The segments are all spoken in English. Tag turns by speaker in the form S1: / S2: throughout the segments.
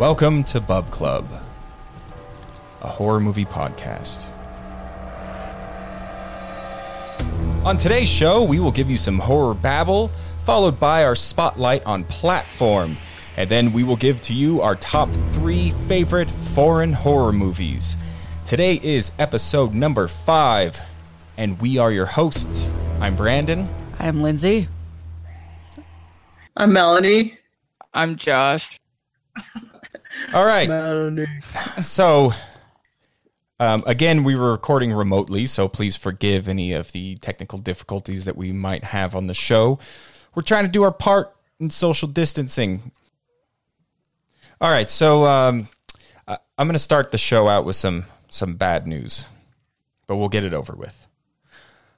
S1: Welcome to Bub Club, a horror movie podcast. On today's show, we will give you some horror babble, followed by our spotlight on platform, and then we will give to you our top three favorite foreign horror movies. Today is episode number five, and we are your hosts. I'm Brandon.
S2: I'm Lindsay.
S3: I'm Melanie.
S4: I'm Josh.
S1: All right. So, um, again, we were recording remotely, so please forgive any of the technical difficulties that we might have on the show. We're trying to do our part in social distancing. All right, so um, I- I'm going to start the show out with some some bad news, but we'll get it over with.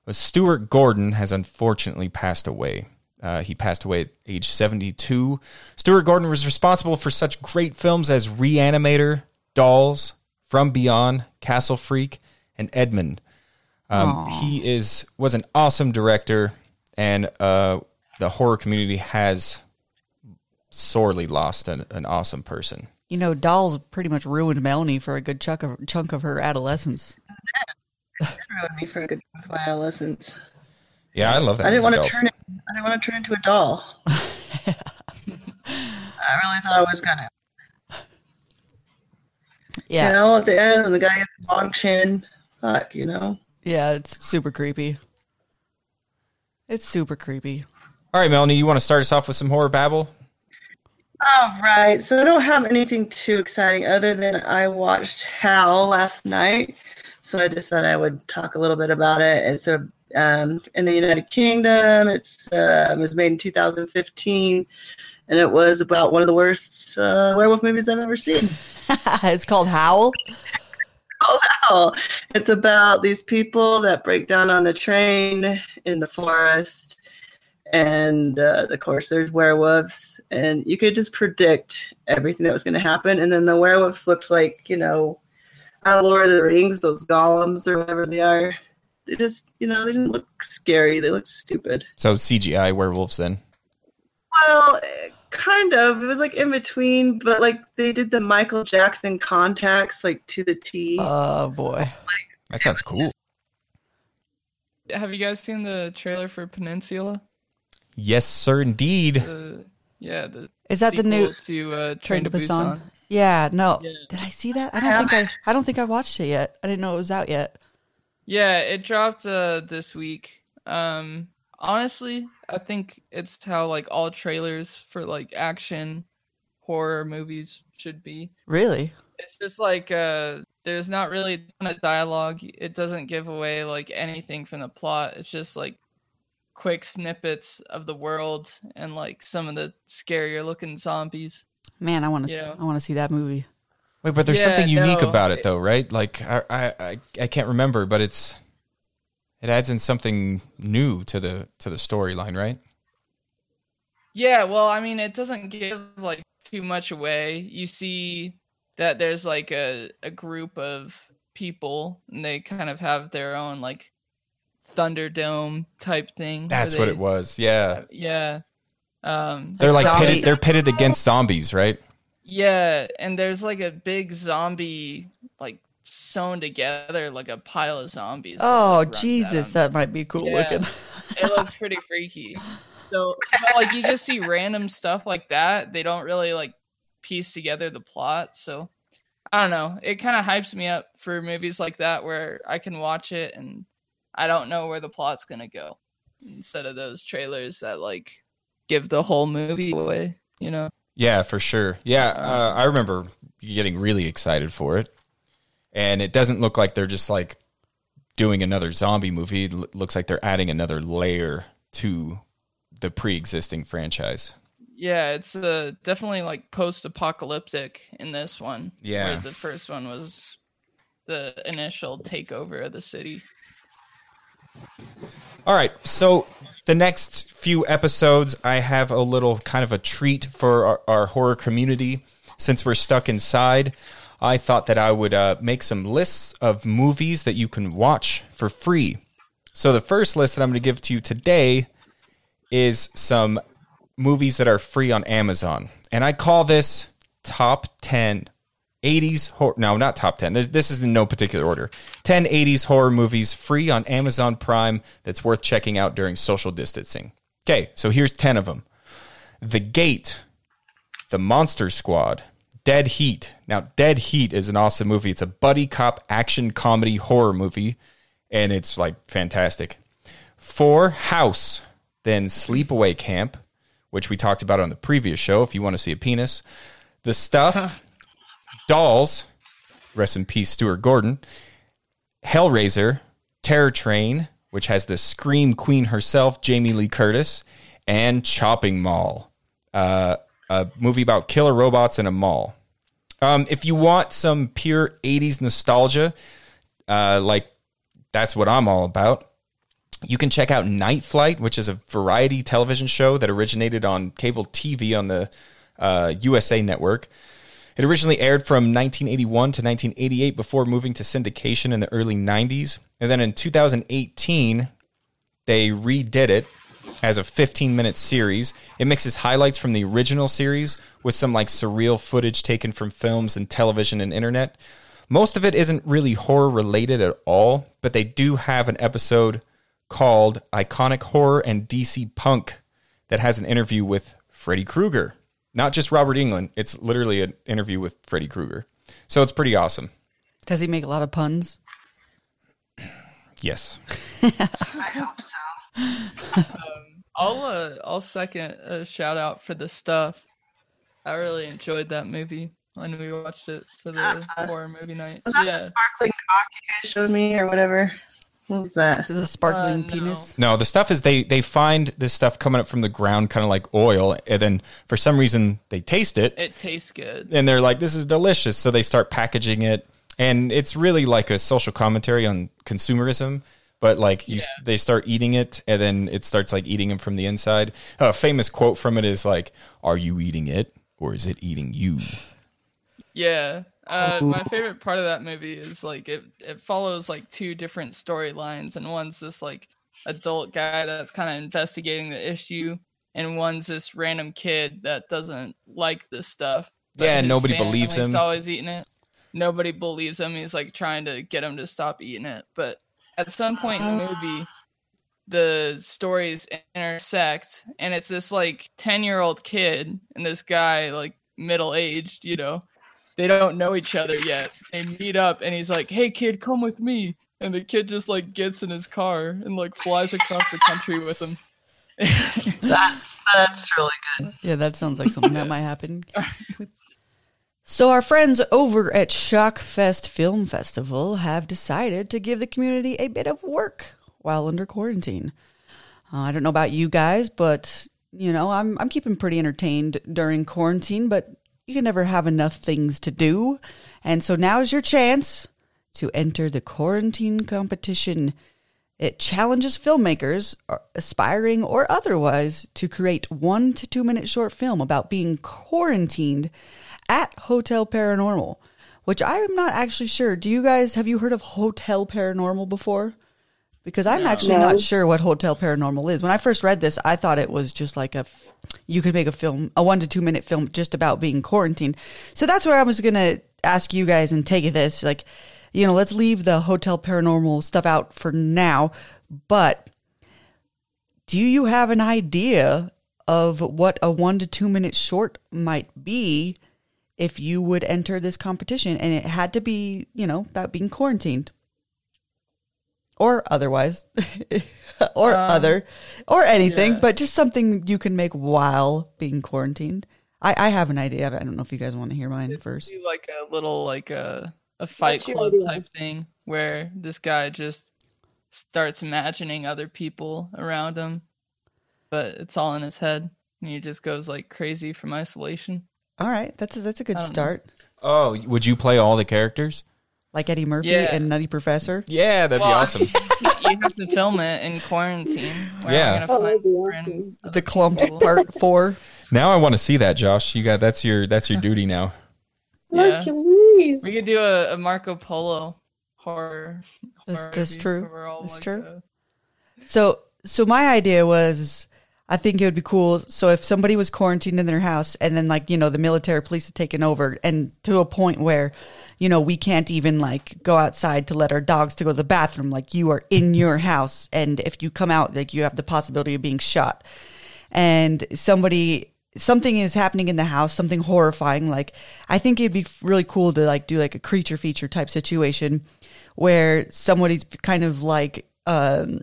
S1: But Stuart Gordon has unfortunately passed away. Uh, he passed away at age 72. Stuart Gordon was responsible for such great films as Reanimator, Dolls, From Beyond, Castle Freak, and Edmond. Um, he is was an awesome director, and uh, the horror community has sorely lost an, an awesome person.
S2: You know, Dolls pretty much ruined Melanie for a good chunk of chunk of her adolescence.
S3: It ruined me for a good chunk of my adolescence.
S1: Yeah, I love that.
S3: I didn't
S1: movie,
S3: want to turn it. I didn't want to turn into a doll. I really thought I was gonna.
S2: Yeah,
S3: You know, at the end when the guy has a long chin, fuck, you know.
S2: yeah, it's super creepy. It's super creepy.
S1: All right, Melanie, you want to start us off with some horror babble?
S3: All right, so I don't have anything too exciting other than I watched Howl last night, so I just thought I would talk a little bit about it. It's a um, in the United Kingdom. It's uh, it was made in 2015, and it was about one of the worst uh, werewolf movies I've ever seen.
S2: it's called Howl.
S3: Oh, wow. It's about these people that break down on a train in the forest. And uh, of course, there's werewolves, and you could just predict everything that was going to happen. And then the werewolves looked like, you know, out of Lord of the Rings, those Gollums or whatever they are. They just, you know, they didn't look scary. They looked stupid.
S1: So CGI werewolves then.
S3: Well, kind of. It was like in between, but like they did the Michael Jackson contacts, like to the T.
S2: Oh boy.
S1: That sounds cool.
S4: Have you guys seen the trailer for Peninsula?
S1: Yes, sir, indeed.
S4: The yeah, the
S2: Is that the new
S4: to uh,
S2: Train
S4: Train
S2: to
S4: to
S2: Busan?
S4: Busan?
S2: Yeah, no.
S4: Yeah.
S2: Did I see that? I don't think I I don't think I watched it yet. I didn't know it was out yet.
S4: Yeah, it dropped uh, this week. Um, honestly, I think it's how like all trailers for like action horror movies should be.
S2: Really?
S4: It's just like uh, there's not really a dialogue. It doesn't give away like anything from the plot. It's just like quick snippets of the world and like some of the scarier looking zombies.
S2: Man, I want to
S4: Yeah.
S2: I want to see that movie.
S1: Wait, but there's
S4: Yeah,
S1: something unique
S4: no.
S1: about it, though, right? Like I, I, I, can't remember, but it's it adds in something new to the to the storyline, right?
S4: Yeah, well, I mean, it doesn't give like too much away. You see that there's like a a group of people, and they kind of have their own like Thunderdome type thing.
S1: That's what it was. Yeah,
S4: Yeah. Um,
S1: they're like
S2: zombie-
S1: pitted. They're pitted against zombies, right?
S4: Yeah, and there's like a big zombie like sewn together like a pile of zombies.
S2: Oh
S4: like, runs at
S2: that might be cool
S4: Yeah.
S2: looking.
S4: it looks pretty freaky. So, but, like, you just see random stuff like that. They don't really like piece together the plot. So, I don't know. It kind of hypes me up for movies like that where I can watch it and I don't know where the plot's gonna go. Instead of those trailers that like give the whole movie away. You know?
S1: Yeah, for sure. Yeah, uh, I remember getting really excited for it, and it doesn't look like they're just like doing another zombie movie. It looks like they're adding another layer to the pre-existing franchise.
S4: Yeah, it's uh, definitely like post-apocalyptic in this one.
S1: Yeah.
S4: where the first one was the initial takeover of the city.
S1: All right. So the next few episodes, I have a little kind of a treat for our, our horror community. Since we're stuck inside, I thought that I would uh, make some lists of movies that you can watch for free. So the first list that I'm going to give to you today is some movies that are free on Amazon. And I call this top 10 80s horror. No, not top 10. There's, this is in no particular order. 10 80s horror movies free on Amazon Prime that's worth checking out during social distancing. Okay, so here's 10 of them The Gate, The Monster Squad, Dead Heat. Now, Dead Heat is an awesome movie. It's a buddy cop action comedy horror movie, and it's like fantastic. Four, House, then Sleepaway Camp, which we talked about on the previous show if you want to see a penis. The Stuff, Dolls, rest in peace, Stuart Gordon, Hellraiser, Terror Train, which has the Scream Queen herself, Jamie Lee Curtis, and Chopping Mall, uh, a movie about killer robots in a mall. Um, if you want some pure 80s nostalgia, uh, like that's what I'm all about, you can check out Night Flight, which is a variety television show that originated on cable TV on the uh, USA network. It originally aired from 1981 to 1988 before moving to syndication in the early 90s. And then in 2018, they redid it as a 15 minute series. It mixes highlights from the original series with some like surreal footage taken from films and television and internet. Most of it isn't really horror related at all, but they do have an episode called Iconic Horror and DC Punk that has an interview with Freddy Krueger. Not just Robert Englund, it's literally an interview with Freddy Krueger. So it's pretty awesome.
S2: Does he make a lot of puns?
S1: Yes.
S3: I hope so.
S4: I'll uh, I'll second a shout out for the stuff. I really enjoyed that movie when we watched it for the
S3: Uh,
S4: horror movie night.
S3: Was that
S4: yeah,
S3: the sparkling cock you guys showed me or whatever? What was that?
S2: Is it a sparkling
S4: Uh, no.
S2: penis?
S1: No, the stuff is they they find this stuff coming up from the ground kind of like oil and then for some reason they taste it
S4: it tastes good.
S1: and they're like this is delicious so they start packaging it and it's really like a social commentary on consumerism but like you,
S4: Yeah.
S1: they start eating it and then it starts like eating them from the inside a famous quote from it is like are you eating it or is it eating you
S4: Yeah. Uh, my favorite part of that movie is like it, it follows like two different storylines, and one's this like adult guy that's kind of investigating the issue, and one's this random kid that doesn't like this stuff.
S1: Yeah, nobody believes him.
S4: Always eating it. Nobody believes him. He's like trying to get him to stop eating it, but at some point in the movie, the stories intersect, and it's this like ten year old kid and this guy like middle aged, you know they don't know each other yet. They meet up and he's like, "Hey kid, come with me." And the kid just like gets in his car and like flies across the country with him.
S3: That's that's really good.
S2: Yeah, that sounds like something that might happen. So, our friends over at Shockfest Film Festival have decided to give the community a bit of work while under quarantine. Uh, I don't know about you guys, but you know, I'm I'm keeping pretty entertained during quarantine, but you can never have enough things to do. And so now's your chance to enter the quarantine competition. It challenges filmmakers, uh, aspiring or otherwise, to create one to two minute short film about being quarantined at Hotel Paranormal, which I'm not actually sure. Do you guys have you heard of Hotel Paranormal before? Because I'm actually
S3: No.
S2: not sure what Hotel Paranormal is. When I first read this, I thought it was just like a you could make a film, a one to two minute film just about being quarantined. So that's where I was gonna ask you guys and take this. Like, you know, let's leave the Hotel Paranormal stuff out for now. But do you have an idea of what a one to two minute short might be if you would enter this competition and it had to be, you know, about being quarantined? Or otherwise, or
S4: Um,
S2: other, or anything,
S4: yeah.
S2: but just something you can make while being quarantined. I, I have an idea, but I don't know if you guys want to hear mine first.
S4: Like a little like a a fight club
S5: idea?
S4: type thing where this guy just starts imagining other people around him, but it's all in his head, and he just goes like crazy from isolation.
S2: All right, that's a, that's a good
S4: I don't know.
S2: start.
S1: oh would you play all the characters
S2: Like Eddie Murphy
S4: Yeah.
S2: and Nutty Professor.
S1: yeah that'd be awesome
S4: you have to film it in quarantine. Where
S1: Yeah.
S4: I'm
S5: Oh,
S4: gonna find
S5: be
S4: random
S5: awesome.
S4: other
S2: The Clump
S4: people.
S2: Part Four.
S1: now i want to see that josh you got that's your that's your duty now
S4: Yeah.
S5: Hercules.
S4: We could do a, a Marco Polo horror.
S2: That's-
S4: horror
S2: that's
S4: movie
S2: true.
S4: where we're
S2: That's
S4: like,
S2: true.
S4: uh,
S2: So so my idea was I think it would be cool. So if somebody was quarantined in their house and then like, you know, the military police had taken over and to a point where, you know, we can't even like go outside to let our dogs to go to the bathroom. Like you are in your house and if you come out, like you have the possibility of being shot. And somebody something is happening in the house, something horrifying. Like I think it'd be really cool to like do like a creature feature type situation where somebody's kind of like um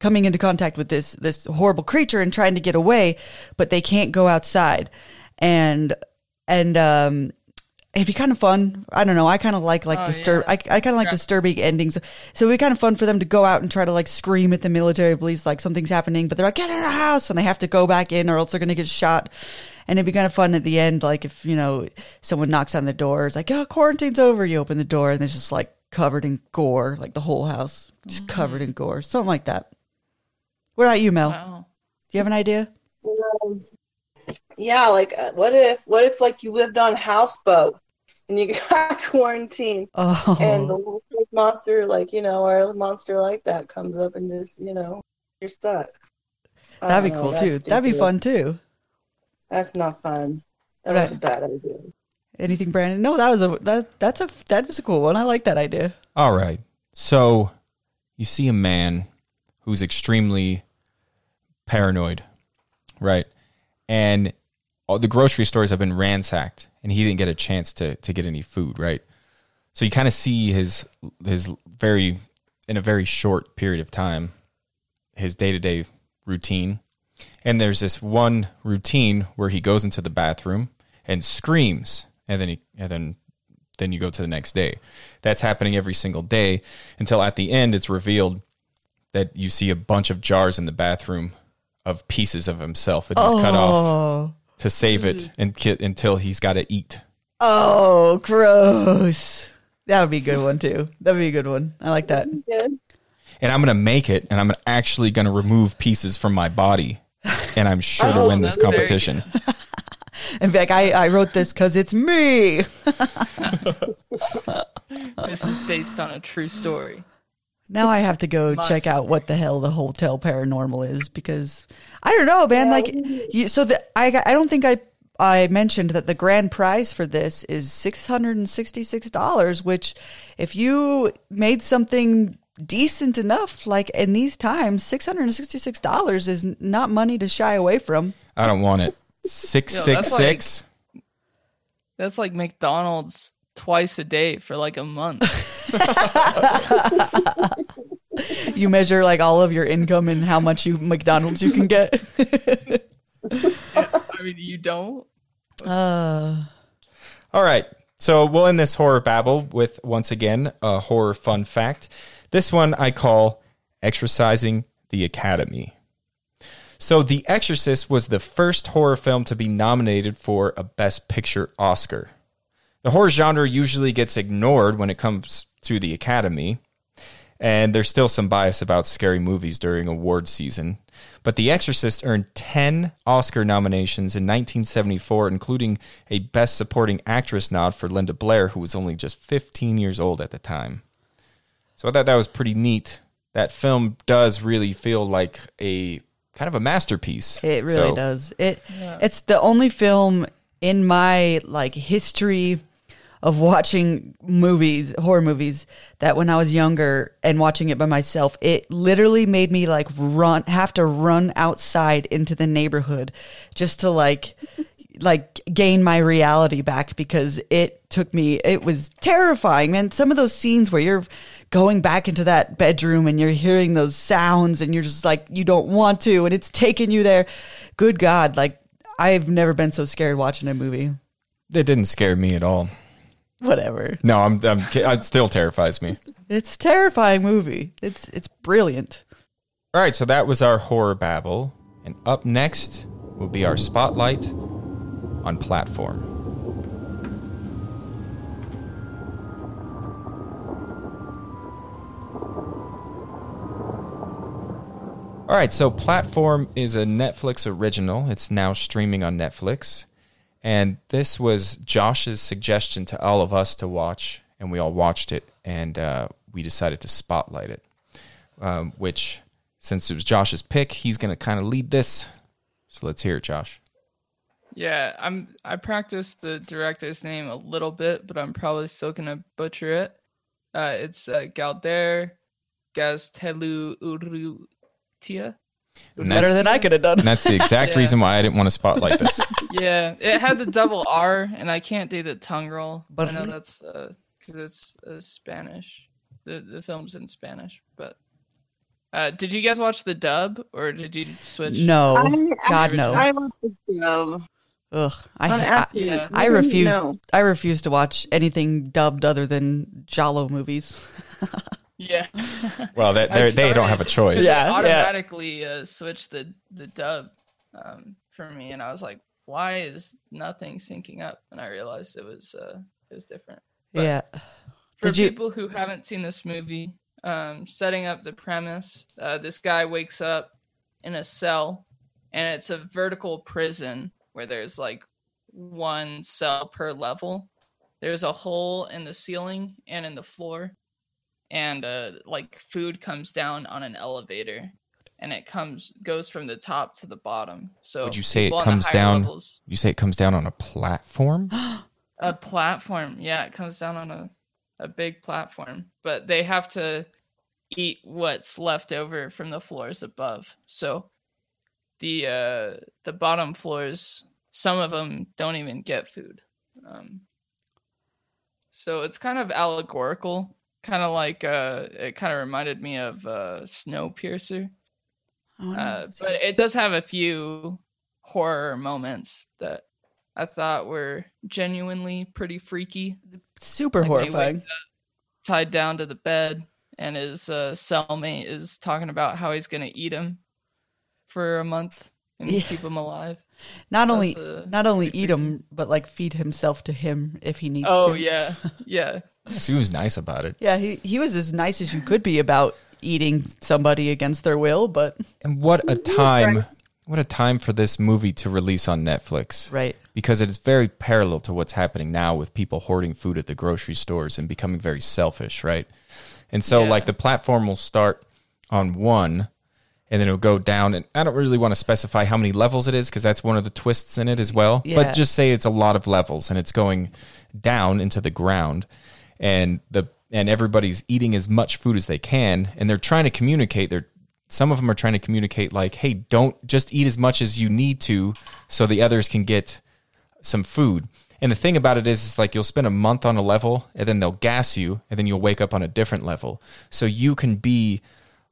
S2: coming into contact with this this horrible creature and trying to get away, but they can't go outside. And and um it'd be kind of fun. I don't know. I kind of like like
S4: Oh,
S2: disturb.
S4: yeah.
S2: I, I kind of like
S4: Yeah.
S2: disturbing endings. So it'd be kind of fun for them to go out and try to like scream at the military police like something's happening, but they're like get in the house and they have to go back in or else they're gonna get shot. And it'd be kind of fun at the end, like if you know someone knocks on the door, it's like oh quarantine's over. You open the door and it's just like covered in gore, like the whole house just covered in gore, something like that. What about you, Mel?
S4: Wow.
S2: Do you have an idea?
S3: Um, yeah, like uh, what if what if like you lived on a houseboat and you got quarantined
S2: Oh,
S3: and the little monster like you know or a monster like that comes up and just you know you're stuck.
S2: That'd be
S3: know,
S2: cool
S3: that's
S2: too. That'd be fun too.
S3: That's not fun. That
S2: Right.
S3: was a bad idea.
S2: Anything, Brandon? No, that was a that that's a that was a cool one. I like that idea.
S1: All right. So you see a man who's extremely paranoid, right? And all the grocery stores have been ransacked and he didn't get a chance to to get any food, right? So you kind of see his his very in a very short period of time his day-to-day routine. And there's this one routine where he goes into the bathroom and screams and then he and then then you go to the next day. That's happening every single day until at the end it's revealed that you see a bunch of jars in the bathroom of pieces of himself that he's cut off
S2: Oh,
S1: to save it mm-hmm. and ki- until he's got to eat.
S2: oh, gross. That would be a good one too. That would be a good one. I like that.
S3: Good.
S1: And I'm going to make it and I'm actually going to remove pieces from my body and I'm sure to
S3: Oh,
S1: win this competition.
S2: In fact, I I wrote this because it's me.
S4: This is based on a true story.
S2: Now I have to go
S4: Must.
S2: check out what the hell the hotel paranormal is because I don't know, man. Like, you, so the I I don't think I I mentioned that the grand prize for this is six hundred and sixty six dollars. Which, if you made something decent enough, like in these times, six hundred and sixty six dollars is not money to shy away from.
S1: I don't want it. 666.
S4: That's like McDonald's twice a day for like a month.
S2: You measure like all of your income and how much you McDonald's you can get.
S4: I mean, you don't.
S2: uh,
S1: All right. So we'll end this horror babble with once again a horror fun fact. This one I call exercising the Academy. So The Exorcist was the first horror film to be nominated for a Best Picture Oscar. The horror genre usually gets ignored when it comes to the Academy, and there's still some bias about scary movies during award season. But The Exorcist earned 10 Oscar nominations in 1974, including a Best Supporting Actress nod for Linda Blair, who was only just 15 years old at the time. So I thought that was pretty neat. That film does really feel like a kind of a masterpiece.
S2: It really
S1: So,
S2: does. It it's the only film in my like history of watching movies, horror movies, that when I was younger and watching it by myself, it literally made me like run have to run outside into the neighborhood just to like like gain my reality back because it took me it was terrifying. Man some of those scenes where you're going back into that bedroom and you're hearing those sounds and you're just like you don't want to and it's taking you there. Good god like i've never been so scared watching a movie.
S1: It didn't scare me at all.
S2: Whatever
S1: No, I'm, I'm it still terrifies me.
S2: it's a terrifying movie it's it's brilliant
S1: All right, so that was our horror babble, and up next will be our spotlight on platform. All right, so Platform is a Netflix original. It's now streaming on Netflix. And this was Josh's suggestion to all of us to watch, and we all watched it, and uh, we decided to spotlight it. Um, which, since it was Josh's pick, he's going to kind of lead this So let's hear it, Josh.
S4: Yeah, I'm. I practiced the director's name a little bit, but I'm probably still gonna butcher it. Uh, it's uh, Galder Gaztelu Urrutia.
S2: It was better than I could have done.
S1: And that's the exact
S4: Yeah.
S1: reason why I didn't want to spotlight this.
S4: Yeah, it had the double R, and I can't do the tongue roll.
S2: But-
S4: I know that's because it's uh, Spanish. The the film's in Spanish, but. Uh, did you guys watch the dub or did you switch?
S2: No,
S3: I-
S2: God no.
S3: I love the dub.
S2: Ugh, I,
S3: On
S2: I, I refuse.
S3: No.
S2: I refuse to watch anything dubbed other than Giallo movies.
S4: Yeah.
S1: Well, they
S4: I
S1: they're- don't have a choice.
S2: Yeah.
S4: It automatically uh, switched the the dub um, for me, and I was like, "Why is nothing syncing up?" And I realized it was uh, it was different. But-
S2: yeah.
S4: For
S2: Did you-
S4: people who haven't seen this movie, um, setting up the premise, uh, this guy wakes up in a cell, and it's a vertical prison where there's like one cell per level. There's a hole in the ceiling and in the floor, and uh, like food comes down on an elevator, and it comes goes from the top to the bottom. So
S1: Would you say it
S4: people on the
S1: comes down-
S4: levels-
S1: You say it comes down on a platform?
S4: a platform. Yeah, it comes down on a a big platform, but they have to eat what's left over from the floors above. So the uh the bottom floors, some of them don't even get food. Um so it's kind of allegorical, kind of like uh it kind of reminded me of uh Snowpiercer.
S2: Oh,
S4: Uh, but it does have a few horror moments that I thought were genuinely pretty freaky.
S2: super
S4: like
S2: horrifying.
S4: Tied down to the bed, and his uh, cellmate is talking about how he's gonna eat him for a month and
S2: Yeah.
S4: keep him alive.
S2: Not only
S4: That's,
S2: not only
S4: pretty
S2: eat him, but like feed himself to him if he needs
S4: Oh
S2: to.
S4: yeah, yeah,
S1: he was nice about it.
S2: Yeah, he he was as nice as you could be about eating somebody against their will, but
S1: And what a time! What a time for this movie to release on Netflix.
S2: right.
S1: because it is very parallel to what's happening now with people hoarding food at the grocery stores and becoming very selfish, right? And so,
S4: Yeah.
S1: like, the platform will start on one and then it'll go down. And I don't really want to specify how many levels it is because that's one of the twists in it as well.
S2: Yeah.
S1: But just say it's a lot of levels and it's going down into the ground and the and everybody's eating as much food as they can and they're trying to communicate they're some of them are trying to communicate like hey don't just eat as much as you need to so the others can get some food. And the thing about it is, it's like you'll spend a month on a level and then they'll gas you and then you'll wake up on a different level. So you can be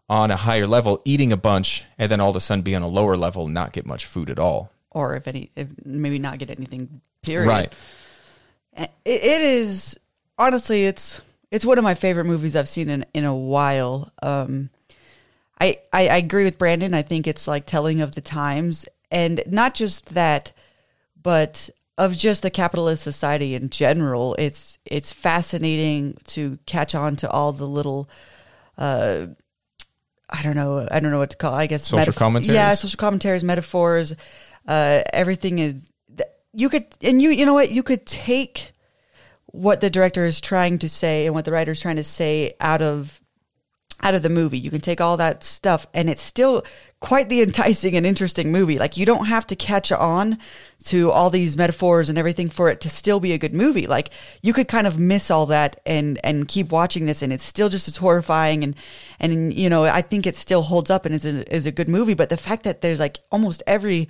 S1: on a higher level eating a bunch and then all of a sudden be on a lower level and not get much food at all.
S2: Or if any, if maybe not get anything. Period.
S1: Right.
S2: It, it is honestly, it's it's one of my favorite movies I've seen in in a while. Um, I, I I agree with Brandon. I think it's like telling of the times, and not just that, but of just the capitalist society in general. It's it's fascinating to catch on to all the little. Uh, I don't know. I don't know what to call. I guess
S1: Social commentaries?
S2: Yeah, social commentaries, metaphors. Uh, everything is. You could, and you, you know what? You could take what the director is trying to say and what the writer is trying to say out of out of the movie. You can take all that stuff and it's still quite the enticing and interesting movie. Like you don't have to catch on to all these metaphors and everything for it to still be a good movie. Like you could kind of miss all that and and keep watching this and it's still just as horrifying and and you know, I think it still holds up and is a, is a good movie, but the fact that there's like almost every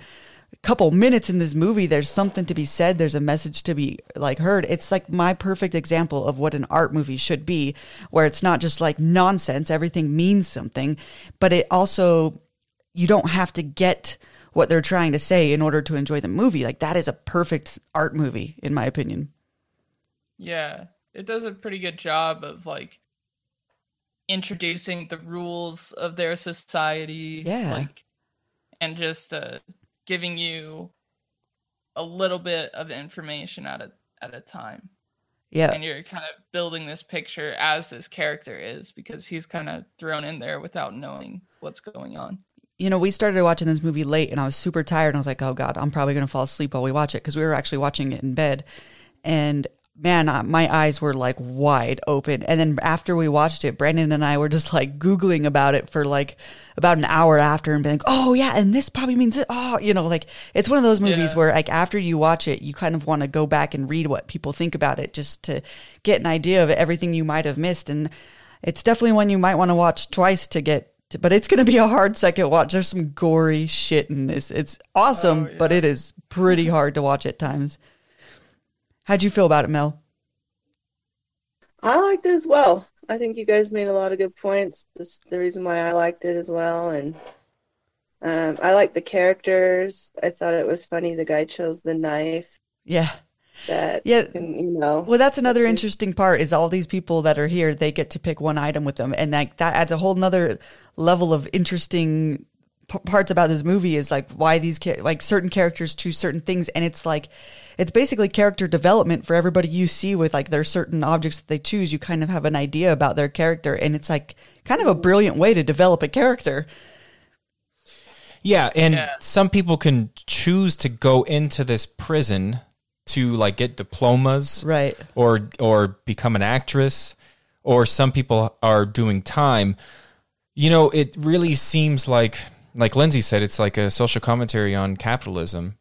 S2: couple minutes in this movie there's something to be said there's a message to be like heard it's like my perfect example of what an art movie should be where it's not just like nonsense everything means something but it also you don't have to get what they're trying to say in order to enjoy the movie like that is a perfect art movie in my opinion
S4: yeah. It does a pretty good job of like introducing the rules of their society.
S2: Yeah.
S4: Like, and just uh, giving you a little bit of information at a at a time.
S2: yeah
S4: and you're kind of building this picture as this character is because he's kind of thrown in there without knowing what's going on.
S2: You know, we started watching this movie late and I was super tired and I was like, oh God, I'm probably going to fall asleep while we watch it because we were actually watching it in bed. And man, uh, my eyes were like wide open. And then after we watched it, Brandon and I were just like Googling about it for like about an hour after and being like, oh, yeah, and this probably means it. Oh, you know, like it's one of those movies
S4: Yeah.
S2: where like after you watch it, you kind of want to go back and read what people think about it just to get an idea of everything you might have missed. And it's definitely one you might want to watch twice to get. To, but it's going to be a hard second watch. There's some gory shit in this. It's awesome,
S4: Oh,
S2: but it is pretty hard to watch at times. How'd you feel about it, Mel?
S3: I liked it as well. I think you guys made a lot of good points. This the reason why I liked it as well. And um, I liked the characters. I thought it was funny the guy chose the knife
S2: Yeah.
S3: That,
S2: Yeah.
S3: can, you know.
S2: Well, that's another interesting part is all these people that are here, they get to pick one item with them. And that, that adds a whole nother level of interesting p- parts about this movie is like why these, cha- like certain characters choose certain things. And it's like, it's basically character development for everybody you see with like their certain objects that they choose. You kind of have an idea about their character. And it's like kind of a brilliant way to develop a character.
S1: Yeah, and
S4: Yeah.
S1: some people can choose to go into this prison to like get diplomas,
S2: Right.
S1: Or or become an actress, or some people are doing time. You know, it really seems like like Lindsay said, it's like a social commentary on capitalism,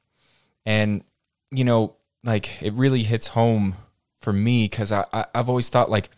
S1: and you know, like it really hits home for me because I, I I've always thought like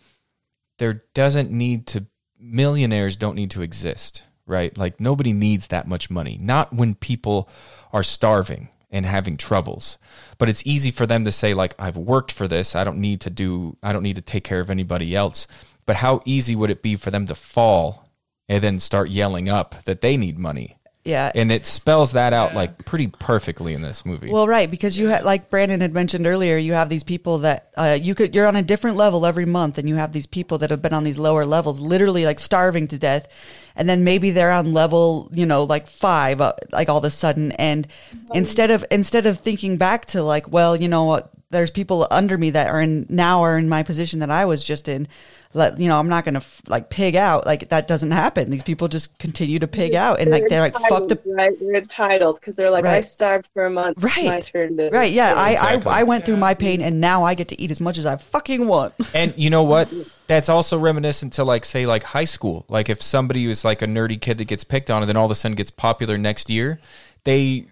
S1: there doesn't need to millionaires don't need to exist right like nobody needs that much money not when people are starving and having troubles. But it's easy for them to say like i've worked for this. I don't need to do i don't need to take care of anybody else. But how easy would it be for them to fall and then start yelling up that they need money
S2: Yeah.
S1: and it spells that out like pretty perfectly in this movie.
S2: Well, right, because you had, like Brandon had mentioned earlier, you have these people that uh, you could you're on a different level every month, and you have these people that have been on these lower levels, literally like starving to death, and then maybe they're on level, you know, like five, uh, like all of a sudden, and instead of instead of thinking back to like, well, you know what, there's people under me that are in now are in my position that I was just in. Let you know, I'm not gonna f- like pig out. Like that doesn't happen. These people just continue to pig out, and like they're like, fuck the
S3: right. They're entitled because they're like, I starved for a month.
S2: Right.
S3: my turn to.
S2: Right, yeah. I,
S1: Exactly.
S2: I I went through my pain and now I get to eat as much as I fucking want.
S1: And you know what? That's also reminiscent to like say like high school. Like if somebody was like a nerdy kid that gets picked on and then all of a sudden gets popular next year, they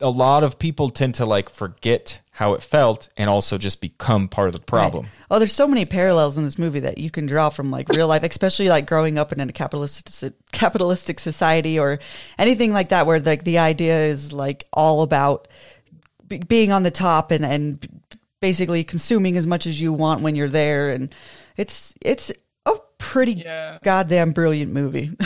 S1: a lot of people tend to like forget how it felt and also just become part of the problem.
S2: Oh, there's so many parallels in this movie that you can draw from like real life, especially like growing up in a capitalistic capitalistic society or anything like that, where like the idea is like all about be- being on the top and and basically consuming as much as you want when you're there, and it's it's a pretty
S4: Yeah.
S2: goddamn brilliant movie.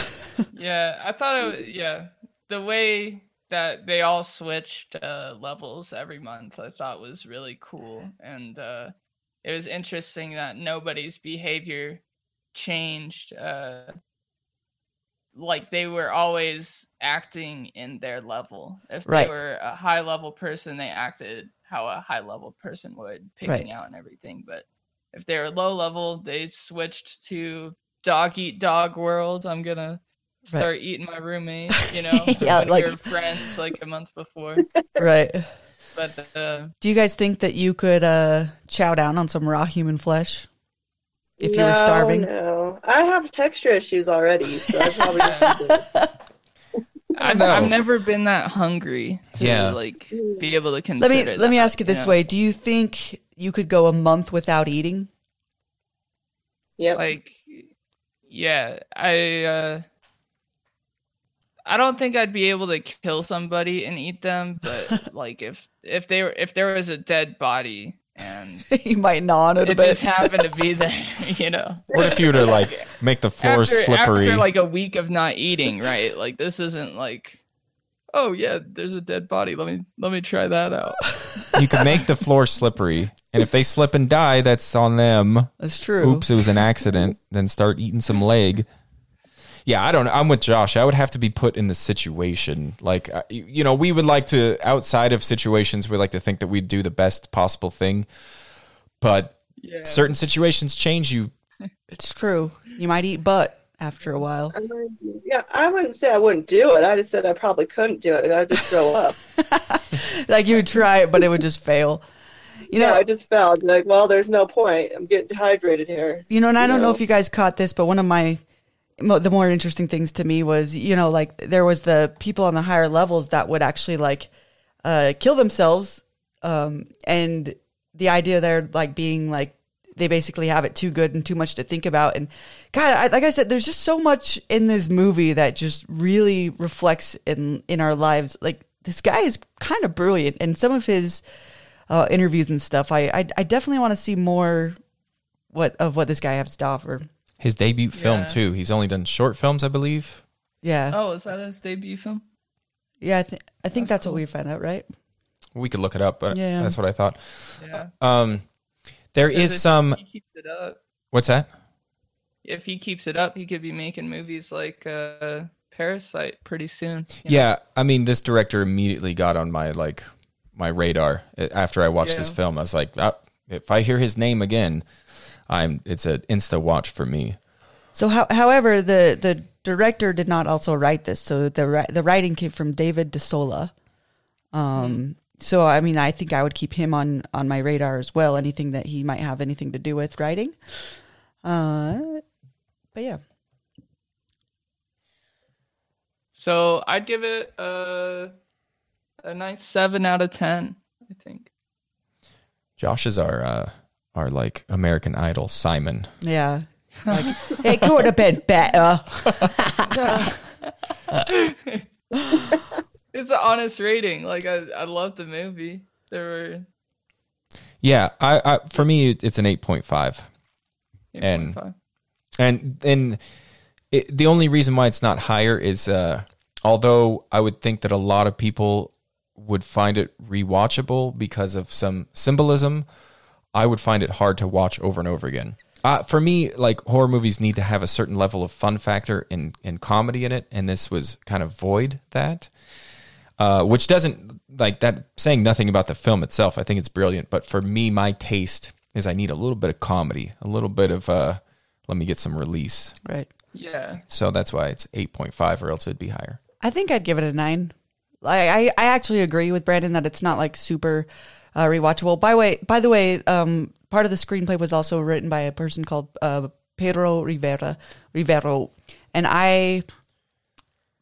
S4: Yeah, I thought it was, yeah, the way that they all switched uh, levels every month I thought was really cool and uh, it was interesting that nobody's behavior changed uh, like they were always acting in their level. If
S2: Right.
S4: they were a high level person, they acted how a high level person would, picking
S2: Right.
S4: out and everything. But if they were low level, they switched to dog eat dog world. I'm gonna start eating my roommate, you know,
S2: Yeah,
S4: when
S2: like-
S4: we were friends like a month before.
S2: right.
S4: But uh,
S2: Do you guys think that you could uh, chow down on some raw human flesh if you were starving?
S3: No, I have texture issues already, so I probably just need
S4: I've,
S1: know.
S4: I've never been that hungry to
S1: Yeah.
S4: like be able to consider.
S2: Let
S4: consider.
S2: me let me ask you this
S4: know?
S2: way: Do you think you could go a month without eating?
S3: Yeah.
S4: like yeah i uh i don't think i'd be able to kill somebody and eat them but like if if they were if there was a dead body and
S2: you might gnaw on it a bit.
S4: just happened to be there you know
S1: What if you were to like make the floor
S4: after,
S1: slippery?
S4: after like a week of not eating right like this isn't like oh yeah there's a dead body let me let me try that out
S1: you could make the floor slippery, and if they slip and die, that's on them.
S2: That's true.
S1: Oops, it was an accident. Then start eating some leg. Yeah, I don't know. I'm with Josh. I would have to be put in the situation. Like, uh, you you know, we would like to, outside of situations, we like to think that we'd do the best possible thing. But
S4: yeah
S1: certain situations change you.
S2: It's true. You might eat butt after a while.
S3: I mean, yeah, I wouldn't say I wouldn't do it. I just said I probably couldn't do it. I'd just throw up.
S2: like you would try it, but it would just fail. You
S3: yeah,
S2: know,
S3: I just fell. Like, well, there's no point. I'm getting dehydrated here.
S2: You know, and I don't know
S3: know.
S2: if you guys caught this, but one of my mo- the more interesting things to me was, you know, like there was the people on the higher levels that would actually like uh, kill themselves, um, and the idea there like being like they basically have it too good and too much to think about. And God, I, like I said, there's just so much in this movie that just really reflects in in our lives. Like this guy is kind of brilliant, and some of his uh, interviews and stuff, I I, I definitely want to see more what of what this guy has to offer.
S1: His debut film
S4: Yeah.
S1: too. He's only done short films, I believe.
S2: Yeah,
S4: Oh, is that his debut film?
S2: yeah. I think I think that's,
S4: That's
S2: what we found out, right?
S1: We could look it up, but
S2: Yeah.
S1: that's what I thought.
S4: Yeah.
S1: Um, there
S4: Because
S1: is
S4: if
S1: some.
S4: He keeps it up.
S1: What's that?
S4: If he keeps it up, he could be making movies like uh, Parasite pretty soon. you know?
S1: Yeah, I mean, this director immediately got on my like my radar Uh, after I watched this film. I was like, ah, if I hear his name again, I'm it's an insta watch for me.
S2: So, how, however, the the director did not also write this. So the the writing came from David DeSola. Um. So I mean, I think I would keep him on on my radar as well. Anything that he might have anything to do with writing. Uh. But yeah.
S4: So I'd give it a a nice seven out of ten. I think.
S1: Josh is our uh, our like American Idol Simon.
S2: Yeah. Like, it could have been better.
S4: It's an honest rating. Like I, I love the movie. There were
S1: Yeah, I, I for me it's an eight point five. And-
S4: 8.5.
S1: And it, the only reason why it's not higher is uh, although I would think that a lot of people would find it rewatchable because of some symbolism, I would find it hard to watch over and over again. Uh, for me, like horror movies need to have a certain level of fun factor and, and comedy in it, and this was kind of void that. Uh, which doesn't like that saying nothing about the film itself. I think it's brilliant, but for me, my taste is I need a little bit of comedy, a little bit of uh, let me get some release.
S2: Right.
S4: Yeah.
S1: So that's why it's eight point five, or else it'd be higher.
S2: I think I'd give it a nine. I I, I actually agree with Brandon that it's not like super uh, rewatchable. By way, by the way, um, part of the screenplay was also written by a person called uh, Pedro Rivera Rivero, and I.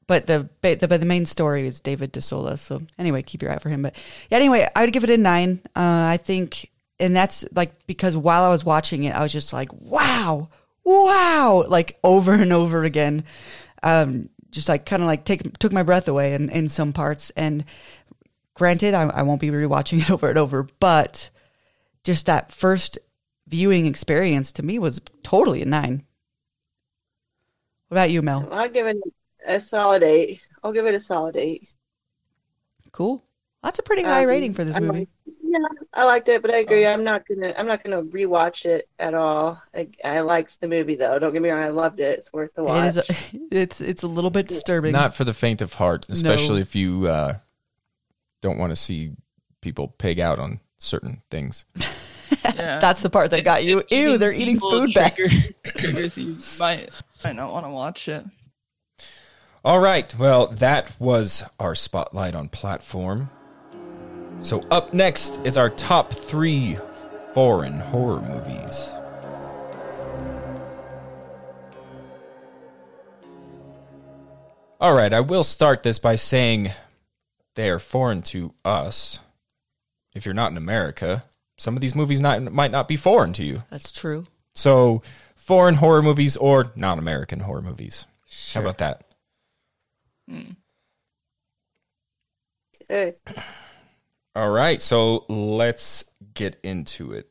S2: But the the, but the main story is David DeSola. So anyway, keep your eye for him. But yeah, anyway, I would give it a nine. Uh, I think, and that's like because while I was watching it, I was just like, wow, wow, like over and over again. Um, just like kind of like take took my breath away in, in some parts. And granted, I, I won't be rewatching it over and over, but just that first viewing experience to me was totally a nine. What about you, Mel?
S3: I'll give it a solid eight. I'll give it a solid eight.
S2: Cool. That's a pretty high
S3: Um,
S2: rating for this
S3: I
S2: movie.
S3: like- yeah, I liked it, but I agree. I'm not gonna. I'm not gonna rewatch it at all. I, I liked the movie though. Don't get me wrong. I loved it. It's worth the watch.
S2: It is. A, it's it's a little bit disturbing.
S1: Not for the faint of heart, especially
S2: No.
S1: if you uh, don't want to see people pig out on certain things.
S4: Yeah.
S2: That's the part that got you.
S4: If
S2: Ew, they're eating
S4: people
S2: food back.
S4: trigger- triggers you might might not want to watch it.
S1: All right. Well, that was our spotlight on platform. So up next is our top three foreign horror movies. All right, I will start this by saying they are foreign to us. If you're not in America, some of these movies not, might not be foreign to you.
S2: That's true.
S1: So, foreign horror movies or non American horror movies.
S2: Sure.
S1: How about that?
S3: Okay.
S1: All right, so let's get into it.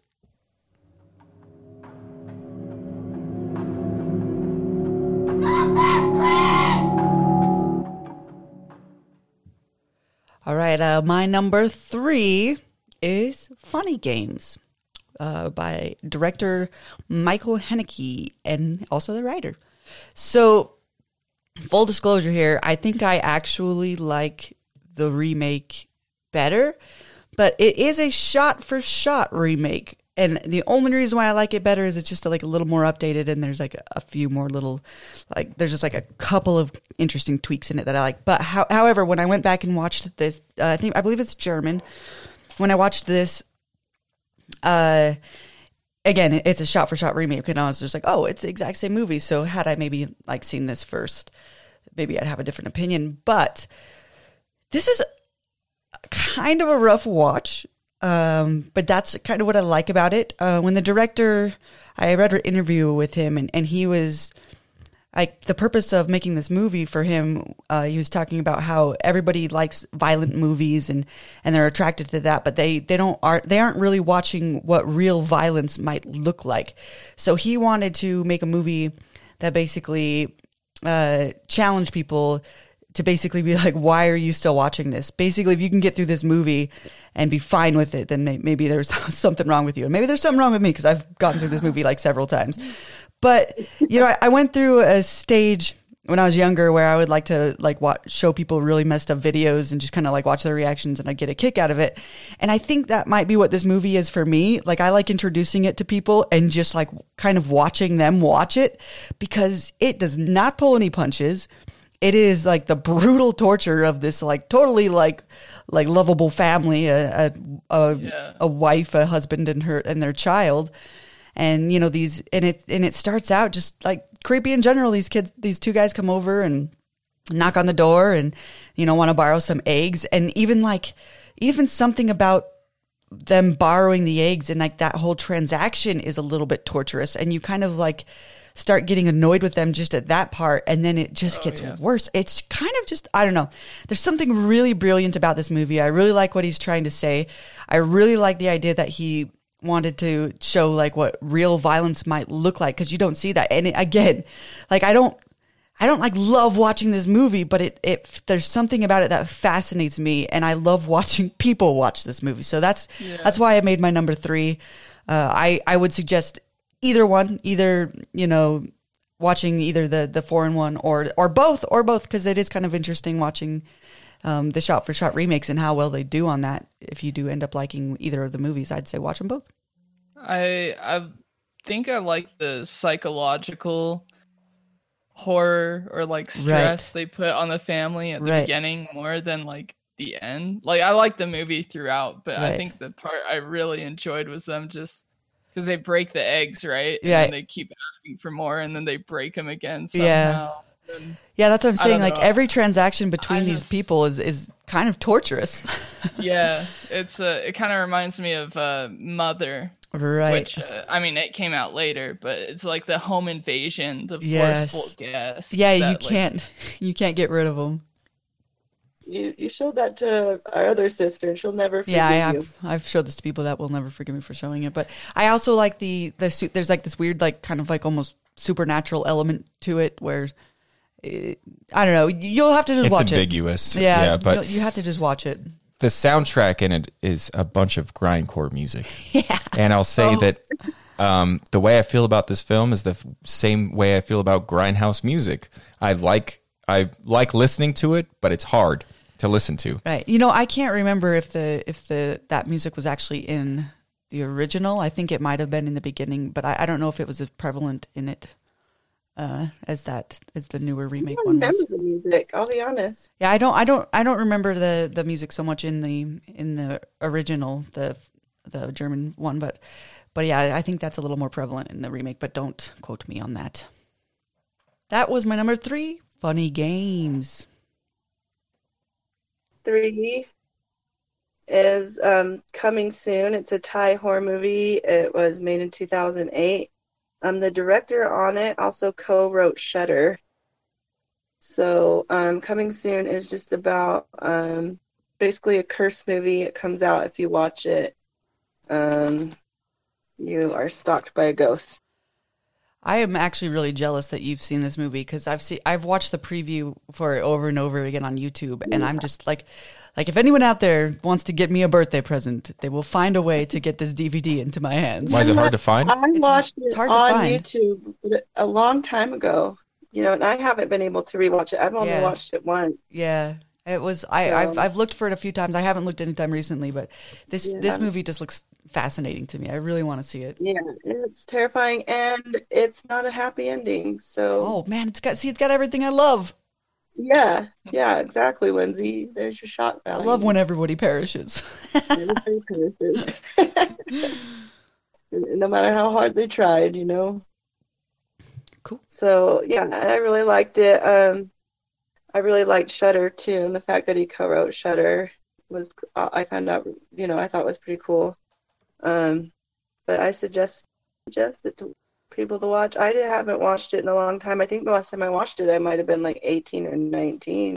S2: All right, uh, my number three is Funny Games uh, by director Michael Haneke and also the writer. So, full disclosure here, I think I actually like the remake better, but it is a shot for shot remake. And the only reason why I like it better is it's just like a little more updated and there's like a few more little, like, there's just like a couple of interesting tweaks in it that I like. But how, however, when I went back and watched this, uh, I think, I believe it's German. When I watched this, uh, again, it's a shot for shot remake, and I was just like, oh, it's the exact same movie. So had I maybe like seen this first, maybe I'd have a different opinion. But this is kind of a rough watch. Um, but that's kind of what I like about it. Uh, when the director, I read an interview with him, and, and he was like the purpose of making this movie for him. Uh, he was talking about how everybody likes violent movies and and they're attracted to that, but they they don't are they aren't really watching what real violence might look like. So he wanted to make a movie that basically uh, challenge people to basically be like, why are you still watching this? Basically, if you can get through this movie and be fine with it, then maybe there's something wrong with you. And maybe there's something wrong with me because I've gotten through this movie like several times. But, you know, I, I went through a stage when I was younger where I would like to like watch, show people really messed up videos and just kind of like watch their reactions and I get a kick out of it. And I think that might be what this movie is for me. Like I like introducing it to people and just like kind of watching them watch it because it does not pull any punches it is like the brutal torture of this like totally like like lovable family a a a,
S4: Yeah.
S2: a wife a husband and her and their child. And you know these and it and it starts out just like creepy in general. These kids these two guys come over and knock on the door and you know want to borrow some eggs. And even like even something about them borrowing the eggs and like that whole transaction is a little bit torturous. And you kind of like start getting annoyed with them just at that part and then it just gets
S4: yeah.
S2: worse it's kind of just i don't know there's something really brilliant about this movie i really like what he's trying to say i really like the idea that he wanted to show like what real violence might look like because you don't see that and it, again like i don't I don't like love watching this movie, but it, it there's something about it that fascinates me, and I love watching people watch this movie. So that's that's why I made my number three. Uh, I I would suggest either one, either you know, watching either the the four and one or or both or both because it is kind of interesting watching um, the shot for shot remakes and how well they do on that. If you do end up liking either of the movies, I'd say watch them both.
S4: I I think I like the psychological horror or like stress they put on the family at the
S2: Right.
S4: beginning more than like the end. Like I like the movie throughout, but I think the part I really enjoyed was them just because they break the eggs, right?
S2: Yeah.
S4: And they keep asking for more, and then they break them again
S2: Yeah.
S4: And-
S2: Yeah, that's what I'm saying. Like
S4: know.
S2: every transaction between
S4: I
S2: these
S4: just-
S2: people is is kind of torturous.
S4: yeah, it's uh, it kind of reminds me of uh, Mother,
S2: right.
S4: which uh, I mean it came out later, but it's like the home invasion, the
S2: Yes.
S4: forceful guest.
S2: yeah, you
S4: that, like,
S2: can't you can't get rid of them.
S3: You you showed that to our other sister, and she'll never forgive
S2: Yeah, I
S3: you.
S2: have. I've showed this to people that will never forgive me for showing it. But I also like the the suit. There's like this weird, like kind of like almost supernatural element to it, where it, I don't know. You'll have to just
S1: It's
S2: watch
S1: ambiguous.
S2: it. Yeah,
S1: yeah but
S2: you'll- you have to just watch it.
S1: the soundtrack in it is a bunch of grindcore music. Yeah. And I'll say
S3: Oh.
S1: that um, the way I feel about this film is the f- same way I feel about grindhouse music. I like I like listening to it, but it's hard to listen to.
S2: Right. You know, I can't remember if the if the that music was actually in the original. I think it might have been in the beginning, but I, I don't know if it was as prevalent in it uh, as that as the newer
S3: I
S2: remake
S3: don't
S2: one
S3: remember
S2: was.
S3: the music. I'll be honest.
S2: Yeah, I don't, I don't, I don't remember the the music so much in the in the original, the the German one, but but yeah, I think that's a little more prevalent in the remake. But don't quote me on that. That was my number three. Funny games.
S3: Three is um, coming soon. It's a Thai horror movie. It was made in 2008. Um, the director on it also co-wrote Shutter. So, um, coming soon is just about um, basically a curse movie. It comes out if you watch it. Um, you are stalked by a ghost.
S2: I am actually really jealous that you've seen this movie because I've seen I've watched the preview for it over and over again on YouTube, and I'm just like, like if anyone out there wants to get me a birthday present, they will find a way to get this DVD into my hands.
S1: Why is it hard to find?
S3: I watched
S2: it's
S3: it
S2: hard to
S3: on
S2: find.
S3: YouTube a long time ago. You know, and I haven't been able to rewatch it. I've only
S2: Yeah.
S3: watched it once.
S2: Yeah, it was. I
S3: Yeah.
S2: I've I've looked for it a few times. I haven't looked anytime recently, but this this movie just looks fascinating to me. I really want to see it.
S3: Yeah, it's terrifying, and it's not a happy ending. So
S2: Oh man, it's got see, it's got everything I love.
S3: Yeah, yeah, exactly, Lindsay. There's your shock
S2: I love when everybody perishes.
S3: Everybody perishes. no matter how hard they tried, you know.
S2: Cool.
S3: So yeah, I really liked it. Um, I really liked Shutter too, and the fact that he co-wrote Shutter was uh, I found out, you know, I thought was pretty cool. Um, but I suggest suggest it to people to watch. I haven't watched it in a long time. I think the last time I watched it, I might have been like 18 or 19.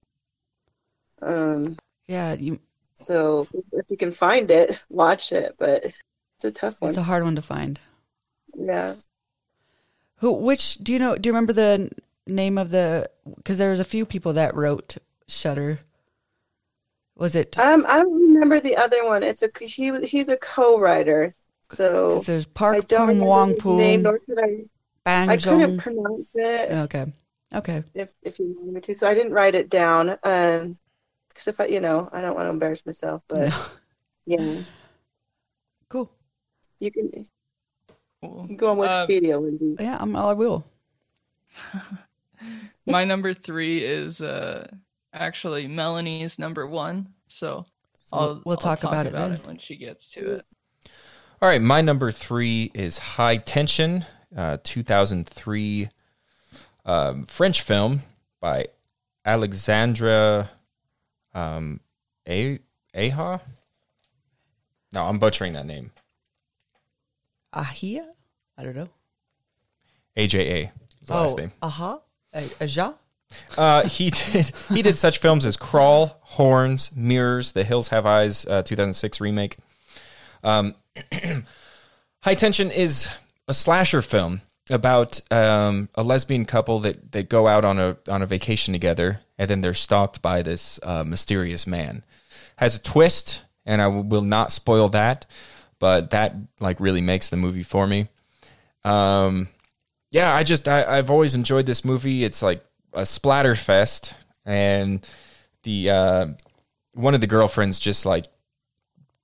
S3: Um,
S2: yeah, you,
S3: so if you can find it, watch it. But it's a tough one.
S2: it's a hard one to find.
S3: Yeah.
S2: Who? Which? Do you know? Do you remember the name of the? Because there was a few people that wrote Shutter. Was it?
S3: Um, I don't remember the other one. It's a he. He's a co-writer. So
S2: there's
S3: I
S2: Park
S3: don't
S2: Poom
S3: remember
S2: Wong
S3: his name,
S2: Poom
S3: nor could I.
S2: Bang
S3: I couldn't pronounce it.
S2: Okay. Okay.
S3: if if you wanted me to. So I didn't write it down. Um, because if I, you know, I don't want to embarrass myself. But
S2: No.
S3: yeah,
S2: Cool.
S3: you can, you can go on
S4: Uh,
S3: Wikipedia, Lindsay.
S2: Yeah, I'm, I will.
S4: My number three is uh actually Melanie's number one. So
S2: So
S4: I'll
S2: we'll, we'll
S4: I'll
S2: talk, about it then.
S4: when she gets to it.
S1: All right, my number three is High Tension, uh, 2003 um, French film by Alexandre um, A- Aja. No, I'm butchering that name.
S2: Ahia? I don't know.
S1: AJA is the last
S2: oh,
S1: name.
S2: aha. Aja?
S1: Uh, he did he did such films as Crawl, Horns, Mirrors, The Hills Have Eyes, uh, 2006 remake. Um, High Tension is a slasher film about um, a lesbian couple that that go out on a on a vacation together, and then they're stalked by this uh, mysterious man. Has a twist, and I will not spoil that, but that like really makes the movie for me. Um, yeah, I just I, I've always enjoyed this movie. It's like a splatter fest, and the uh, one of the girlfriends just like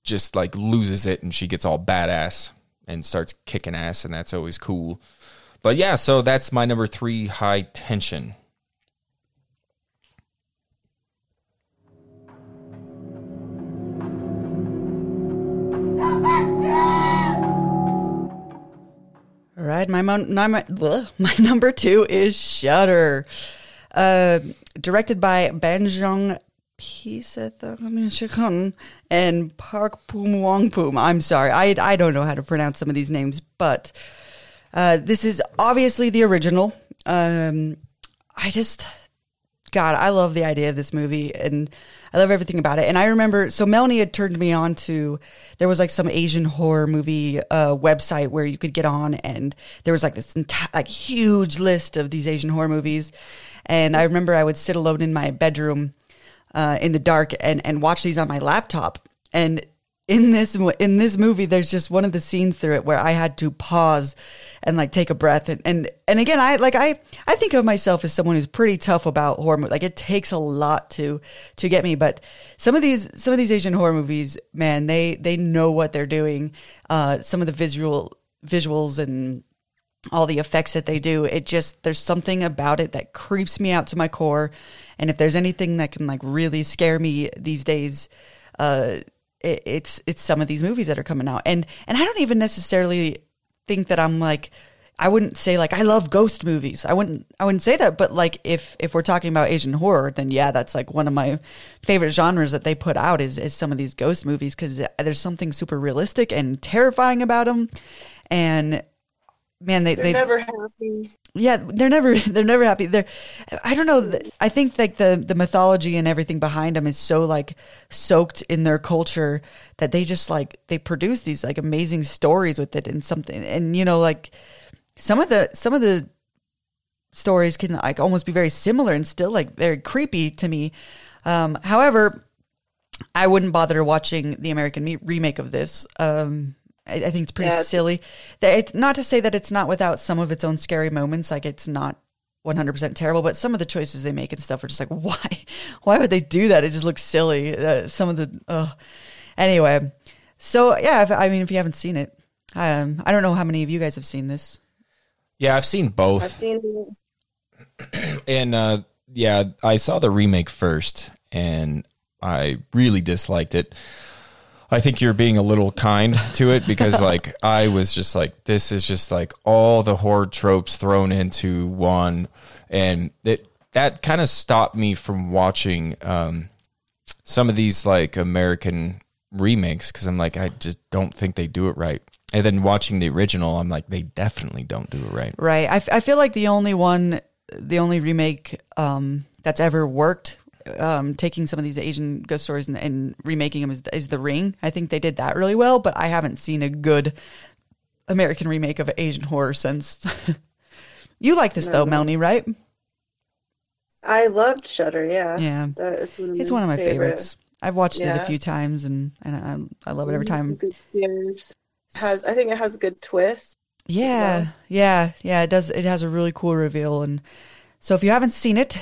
S1: just like loses it, and she gets all badass and starts kicking ass, and that's always cool. But yeah, so that's my number three, high tension.
S2: My my my, number two is Shutter, uh, directed by Banjong Pisathan and Park Poom Wong Poom. I'm sorry, I I don't know how to pronounce some of these names, but uh, this is obviously the original. Um, I just God, I love the idea of this movie and I love everything about it. And I remember, so Melanie had turned me on to, there was like some Asian horror movie uh, website where you could get on and there was like this enti- like huge list of these Asian horror movies. And I remember I would sit alone in my bedroom uh, in the dark and, and watch these on my laptop. And in this in this movie, there's just one of the scenes through it where I had to pause and like take a breath and and and again, I like I I think of myself as someone who's pretty tough about horror. mo- Like it takes a lot to to get me, but some of these some of these Asian horror movies, man, they they know what they're doing. Uh, some of the visual visuals and all the effects that they do it just there's something about it that creeps me out to my core and if there's anything that can like really scare me these days uh it, it's it's some of these movies that are coming out. And and i don't even necessarily think that i'm like i wouldn't say like i love ghost movies. I wouldn't i wouldn't say that but like if if we're talking about asian horror then yeah that's like one of my favorite genres that they put out is is some of these ghost movies because there's something super realistic and terrifying about them and man they
S3: They're
S2: they
S3: never happy.
S2: Yeah they're never they're never happy. They're i don't know i think like the the mythology and everything behind them is so like soaked in their culture that they just like they produce these like amazing stories with it and something and you know like some of the some of the stories can like almost be very similar and still like very creepy to me. Um however i wouldn't bother watching the american remake of this um I, I think it's pretty
S3: Yeah,
S2: silly. That It's not to say that it's not without some of its own scary moments. Like it's not 100% terrible, but some of the choices they make and stuff are just like, why? Why would they do that? It just looks silly. Uh, some of the, uh. anyway. So yeah, if, I mean, if you haven't seen it, um, I don't know how many of you guys have seen this.
S1: Yeah, I've seen both.
S3: I've seen it.
S1: and uh, yeah, I saw the remake first and I really disliked it. I think you're being a little kind to it because like I was just like this is just like all the horror tropes thrown into one and it that kind of stopped me from watching um some of these like American remakes because I'm like I just don't think they do it right. And then watching the original, I'm like they definitely don't do it right.
S2: Right. I, f- I feel like the only one, the only remake um, that's ever worked, um, taking some of these Asian ghost stories and, and remaking them is, is The Ring. I think they did that really well, but I haven't seen a good American remake of Asian horror since. you like this though,
S3: No.
S2: Melanie, right?
S3: I loved Shutter. Yeah,
S2: Yeah.
S3: That- it's one of
S2: It's
S3: my
S2: one of my
S3: favorite.
S2: favorites. I've watched it a few times and, and I, I love it every time.
S3: Good scares. Has I think it has a good twist.
S2: Yeah,
S3: well.
S2: yeah, yeah. It does. It has a really cool reveal, and so if you haven't seen it,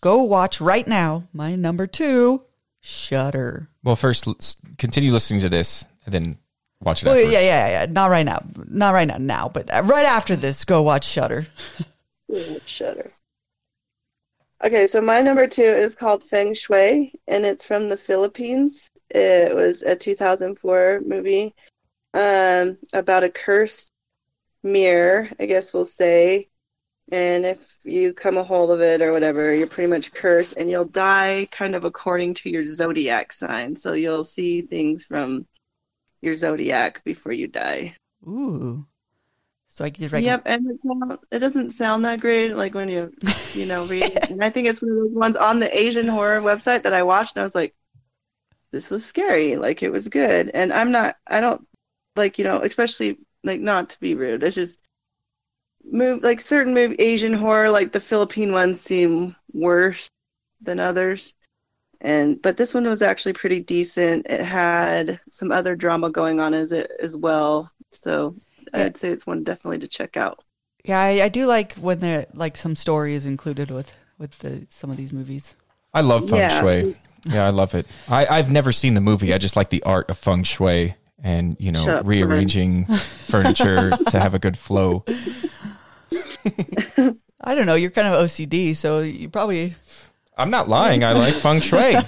S2: go watch right now. My number two, Shutter.
S1: Well, first let's continue listening to this and then watch it
S2: Well,
S1: afterwards.
S2: yeah, yeah, yeah. Not right now. Not right now. Now, but uh, right after this, go watch Shutter.
S3: Shutter. Okay, so my number two is called Feng Shui, and it's from the Philippines. It was a 2004 movie um, about a cursed mirror, I guess we'll say. And if you come a hold of it or whatever, you're pretty much cursed, and you'll die kind of according to your zodiac sign. So you'll see things from your zodiac before you die.
S2: Ooh. So I can just write.
S3: Yep, and it, sound- it doesn't sound that great, like when you, you know, read. it. and I think it's one of those ones on the Asian horror website that I watched, and I was like, "This was scary. Like it was good." And I'm not, I don't like, you know, especially like not to be rude. It's just move like certain move Asian horror, like the Philippine ones, seem worse than others. And but this one was actually pretty decent. It had some other drama going on as it as well. So
S2: Yeah.
S3: I'd say it's one definitely to check out.
S2: Yeah, I, I do like when there like some story is included with with the some of these movies.
S1: I love feng
S3: Yeah.
S1: shui. Yeah, I love it. I, I've never seen the movie. I just like the art of feng shui and you know
S3: up,
S1: rearranging furniture to have a good flow.
S2: I don't know. You're kind of OCD, so you probably.
S1: I'm not lying. I like feng shui.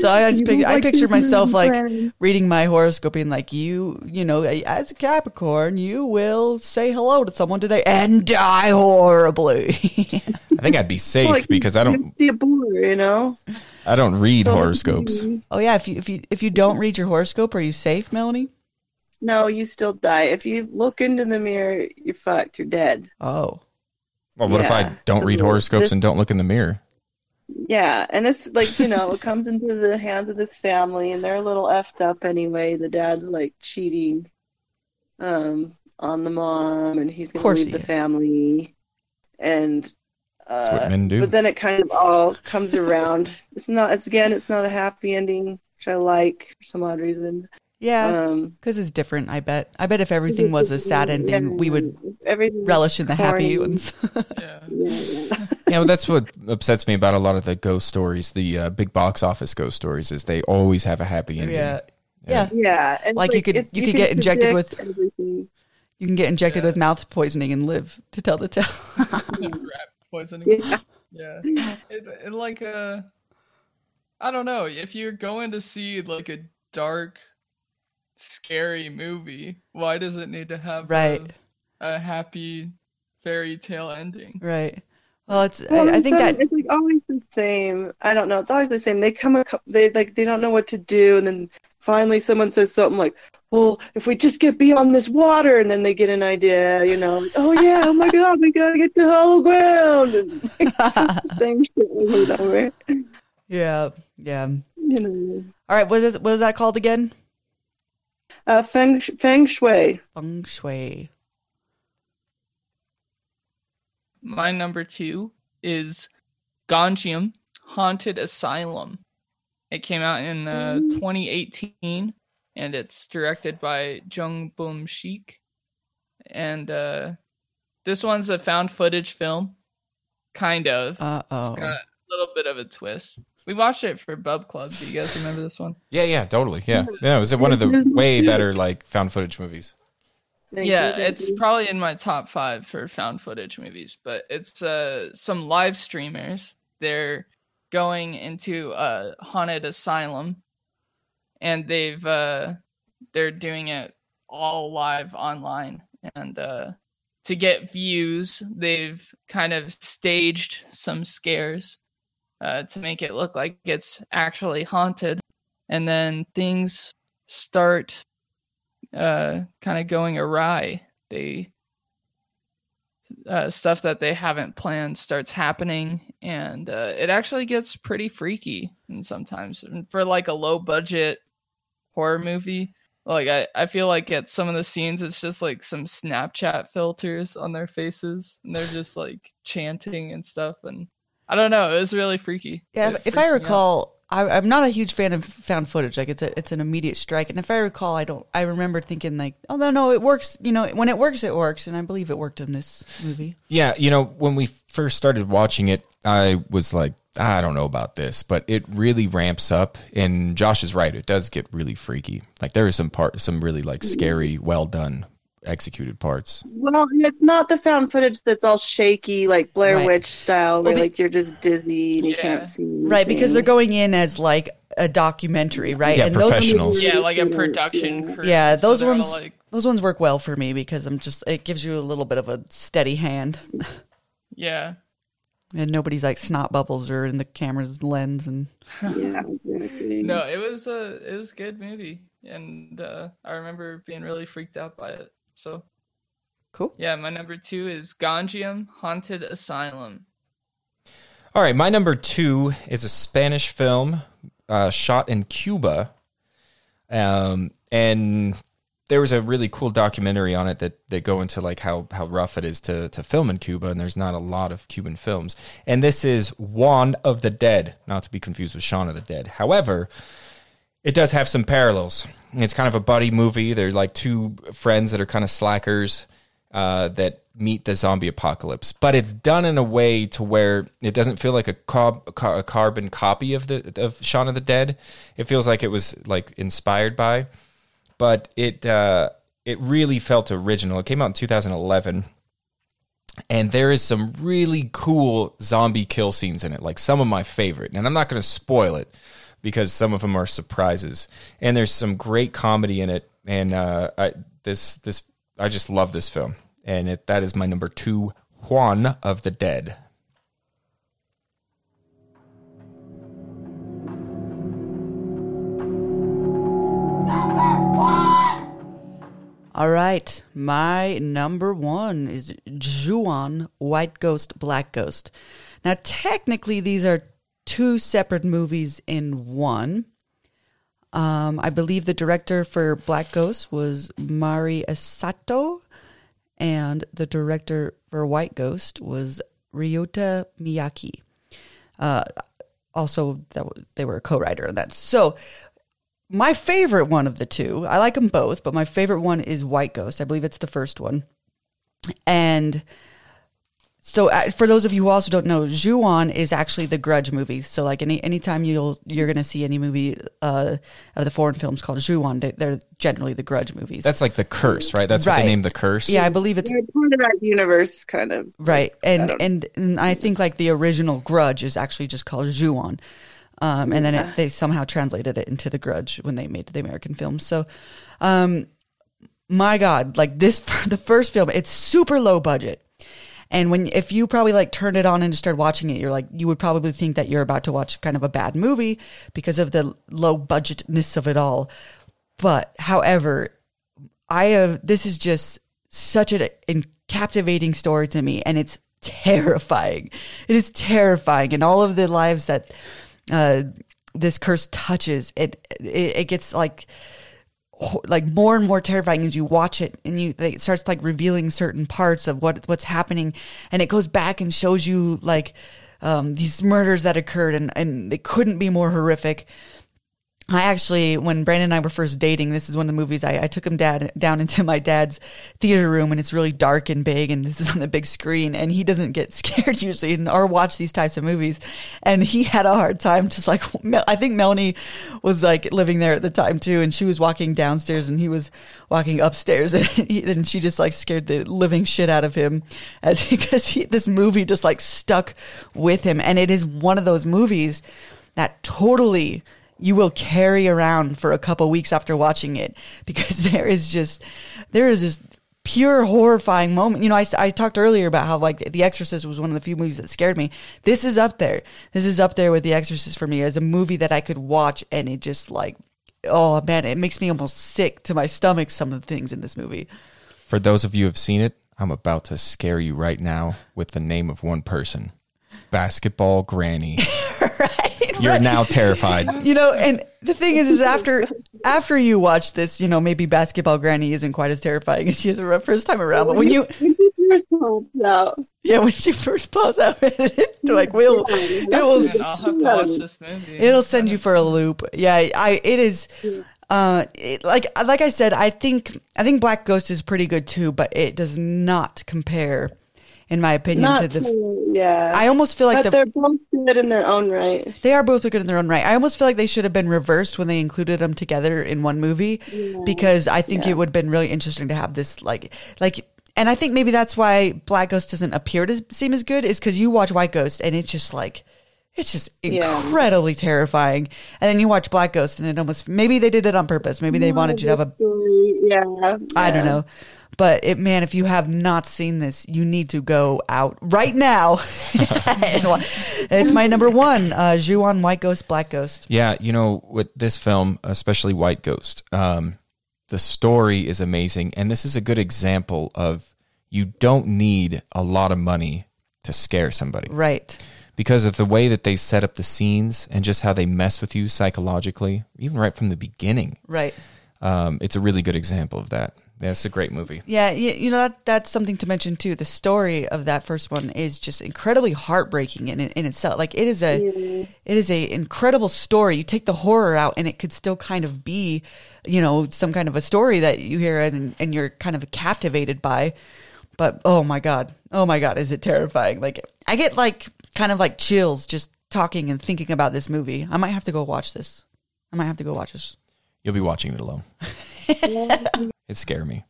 S2: So I just
S3: You
S2: pic-
S3: don't
S2: I
S3: like
S2: pictured myself
S3: be
S2: like reading my horoscope being like you, you know, as a Capricorn, you will say hello to someone today and die horribly.
S1: I think I'd be safe
S3: Like,
S1: because I don't
S3: see a blur, you know.
S1: I don't read
S3: So,
S1: horoscopes.
S2: oh yeah, if you if you if you don't read your horoscope, are you safe, Melanie?
S3: No, you still die. If you look into the mirror, you're fucked. You're dead.
S2: Oh,
S1: Well, what if I don't
S3: So
S1: read horoscopes
S3: this-
S1: and don't look in the mirror?
S3: Yeah, and this like you know it comes into the hands of this family, and they're a little effed up anyway. The dad's like cheating, um, on the mom, and he's gonna leave the
S2: is.
S3: family, and
S1: That's
S3: uh,
S1: what men do.
S3: but then it kind of all comes around. It's not. It's again. It's not a happy ending, which I like for some odd reason.
S2: Yeah,
S3: Um,
S2: because it's different. I bet. I bet if everything was a sad ending, we would relish in the happy
S3: corny.
S2: ones.
S4: Yeah.
S3: Yeah, yeah.
S1: Yeah, well, that's what upsets me about a lot of the ghost stories, the uh, big box office ghost stories, is they always have a happy ending.
S2: yeah, yeah.
S3: Yeah, and
S2: Like, you could-
S3: it's-
S2: you could get injected with-
S3: everything.
S2: You can get injected
S4: Yeah.
S2: with mouth poisoning and live to tell the tale.
S4: Rat poisoning.
S3: Yeah.
S4: Yeah. It, it like uh I don't know, if you're going to see like a dark scary movie, why does it need to have
S2: Right.
S4: a, a happy fairy tale ending?
S2: right. Well, it's.
S3: Well,
S2: I, I think that.
S3: it's like always the same. I don't know. It's always the same. They come, a, cou- they like they don't know what to do, and then finally someone says something like, "Well, if we just get beyond this water," and then they get an idea. You know, like, oh yeah, oh my god, we gotta get to hollow ground. And it's same shit over and over.
S2: Yeah, yeah.
S3: You know,
S2: All right. What is what is that called again?
S3: Uh, feng feng shui.
S2: Feng shui.
S4: My number two is Gonjiam Haunted Asylum. It came out in uh, 2018 and it's directed by Jung Bum-shik. And uh, this one's a found footage film. Kind of.
S2: Uh
S4: It's
S2: oh.
S4: got a little bit of a twist. We watched it for Bub Club. Do you guys remember this one?
S1: Yeah, yeah, totally. Yeah. Yeah, it was one of the way better like found footage movies.
S3: Thank
S4: yeah,
S3: you,
S4: it's
S3: you.
S4: probably in my top five for found footage movies, but it's uh some live streamers. They're going into a haunted asylum and they've uh they're doing it all live online and uh to get views they've kind of staged some scares uh to make it look like it's actually haunted. And then things start uh kind of going awry. They uh, stuff that they haven't planned starts happening and uh, it actually gets pretty freaky and sometimes. And for like a low budget horror movie like I, I feel like at some of the scenes it's just like some snapchat filters on their faces and they're just like chanting and stuff and i don't know it was really freaky
S2: Yeah, if, if I recall, I, I'm not a huge fan of found footage. Like it's a, it's an immediate strike. And if I recall, I don't. I remember thinking like, oh no, no, it works. You know, when it works, it works. And I believe it worked in this movie.
S1: Yeah, you know, when we first started watching it, I was like, ah, I don't know about this, but it really ramps up. And Josh is right; it does get really freaky. Like there is some part, some really like scary, well done, executed parts.
S3: Well, it's not the found footage that's all shaky, like Blair
S2: Right.
S3: Witch style, where
S2: Well,
S3: like you're just dizzy and you can't see.
S2: Right, because they're going in as like a documentary, right?
S1: Yeah,
S2: those
S1: professionals.
S4: yeah like a production crew
S2: Yeah, those
S4: they're
S2: ones
S4: like
S2: those ones work well for me because I'm just it gives you a little bit of a steady hand.
S4: yeah
S2: And nobody's like snot bubbles or in the camera's lens and
S3: yeah, exactly.
S4: No, it was a it was a good movie, and uh, I remember being really freaked out by it. So
S2: cool.
S4: yeah, my number two is Gonjiam Haunted Asylum.
S1: All right, my number two is a Spanish film uh, shot in Cuba, um, and there was a really cool documentary on it that that go into like how how rough it is to to film in Cuba, and there's not a lot of Cuban films. And this is Juan of the Dead, not to be confused with Shaun of the Dead. However, it does have some parallels. It's kind of a buddy movie. They're like two friends that are kind of slackers uh, that meet the zombie apocalypse, but it's done in a way to where it doesn't feel like a, a carbon copy of the of Shaun of the Dead. It feels like it was like inspired by, but it uh, it really felt original. It came out in 2011 and there is some really cool zombie kill scenes in it like some of my favorite and i'm not going to spoil it because some of them are surprises. And there's some great comedy in it. And uh, I, this this i just love this film. And it, that is my number two juan of the dead.
S2: All right, my number one is Ju-on White Ghost Black Ghost. Now, technically, these are two separate movies in one. Um, I believe the director for Black Ghost was Mari Asato, and the director for White Ghost was Ryuta Miyake. Uh, also, that w- they were a co-writer on that. So, my favorite one of the two, I like them both, but my favorite one is White Ghost. I believe it's the first one. And so, uh, for those of you who also don't know, Ju-on is actually the Grudge movie. So, like any anytime you'll you're gonna see any movie uh, of the foreign films called Ju-on, they, they're generally the Grudge movies.
S1: that's like the curse right that's what they named the curse
S2: yeah, I believe it's
S3: They're part of that universe, kind of.
S2: right, and
S3: don't-
S2: and and I think like the original Grudge is actually just called Ju-on. Um, and then it, they somehow translated it into the Grudge when they made the American film. So, um, my God, like this, the first film, it's super low budget. And when, if you probably like turned it on and started watching it, you're like, you would probably think that you're about to watch kind of a bad movie because of the low budgetness of it all. But however, I have, this is just such a in- captivating story to me and it's terrifying. It is terrifying. And all of the lives that, uh, this curse touches, it, it, it gets like, like more and more terrifying as you watch it and you it starts like revealing certain parts of what what's happening. And it goes back and shows you like um, these murders that occurred and and they couldn't be more horrific I actually, when Brandon and I were first dating, this is one of the movies I, I took him dad down into my dad's theater room, and it's really dark and big, and this is on the big screen, and he doesn't get scared usually and, or watch these types of movies, and he had a hard time. Just like I think Melanie was like living there at the time too, and she was walking downstairs, and he was walking upstairs, and, he, and she just like scared the living shit out of him, as because this movie just like stuck with him, and it is one of those movies that totally you will carry around for a couple weeks after watching it because there is just there is this pure horrifying moment. You know, I, I talked earlier about how like The Exorcist was one of the few movies that scared me. This is up there. This is up there with The Exorcist for me as a movie that I could watch and it just like oh man, it makes me almost sick to my stomach some of the things in this movie.
S1: For those of you who have seen it, I'm about to scare you right now with the name of one person. Basketball Granny. right, You're right. now terrified.
S2: You know, and the thing is, is after after you watch this, you know, maybe Basketball Granny isn't quite as terrifying as she is the first time around. But when you first pops out, yeah, when she first pops out, like we'll it will it'll send you for a loop. Yeah, I it is. Uh, it, like like I said, I think I think Black Ghost is pretty good too, but it does not compare in my opinion.
S3: Not to the, too, yeah.
S2: I almost feel like
S3: but the, they're both good in their own right.
S2: They are both good in their own right. I almost feel like they should have been reversed when they included them together in one movie yeah. because I think yeah. it would have been really interesting to have this like like. And I think maybe that's why Black Ghost doesn't appear to seem as good is because you watch White Ghost and it's just like it's just incredibly yeah. terrifying. And then you watch Black Ghost and it almost maybe they did it on purpose. Maybe they wanted you to have a
S3: yeah.
S2: I don't know. But it, man, if you have not seen this, you need to go out right now. it's my number one, uh, Ju-on White Ghost, Black Ghost.
S1: Yeah, you know, with this film, especially White Ghost, um, the story is amazing, and this is a good example of you don't need a lot of money to scare somebody,
S2: right?
S1: Because of the way that they set up the scenes and just how they mess with you psychologically, even right from the beginning,
S2: right?
S1: Um, it's a really good example of that. Yeah, it's a great movie.
S2: Yeah, you, you know that that's something to mention too. The story of that first one is just incredibly heartbreaking in in itself. Like it is a mm-hmm. it is a incredible story. You take the horror out, and it could still kind of be, you know, some kind of a story that you hear and and you're kind of captivated by. But oh my god, oh my god, is it terrifying? Like I get like kind of like chills just talking and thinking about this movie. I might have to go watch this. I might have to go watch this.
S1: You'll be watching it alone. it scared me.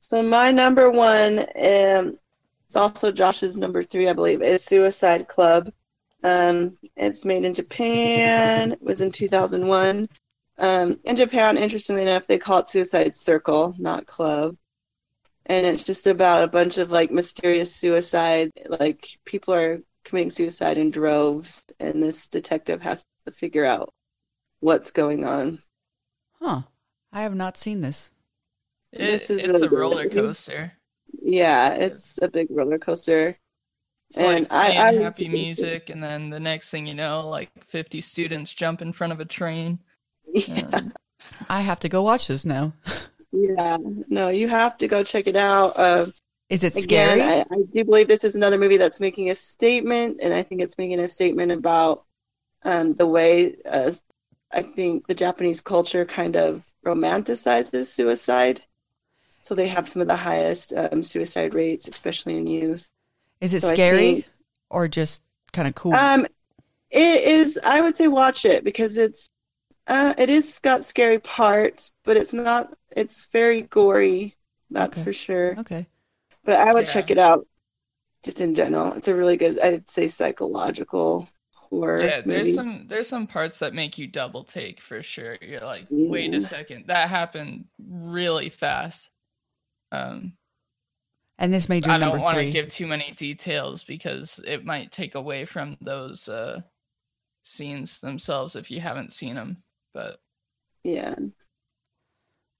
S3: So my number one, um, it's also Josh's number three, I believe, is Suicide Club. Um, it's made in Japan. It was in 2001. Um, in Japan, interestingly enough, they call it Suicide Circle, not Club. And it's just about a bunch of like mysterious suicide. Like people are committing suicide in droves, and this detective has to figure out what's going on.
S2: Huh. I have not seen this.
S4: It, this is it's really a roller coaster.
S3: Yeah, it's a big roller coaster.
S4: It's and like I, I happy music, and then the next thing you know, like fifty students jump in front of a train.
S3: Yeah.
S2: I have to go watch this now.
S3: yeah, no, you have to go check it out. Uh,
S2: is it scary?
S3: Again, I, I, do believe this is another movie that's making a statement, and I think it's making a statement about um, the way uh, I think the Japanese culture kind of romanticizes suicide. So they have some of the highest um, suicide rates, especially in youth.
S2: Is it so scary think, or just kind of cool?
S3: Um, it is. I would say watch it because it's uh, it is got scary parts, but it's not. It's very gory. That's okay. for sure.
S2: Okay.
S3: But I would yeah. check it out. Just in general, it's a really good. I'd say psychological horror.
S4: Yeah, there's maybe. some there's some parts that make you double take for sure. You're like, yeah. wait a second, that happened really fast. Um,
S2: and this made you. I don't want to
S4: give too many details because it might take away from those uh, scenes themselves if you haven't seen them. But
S3: yeah,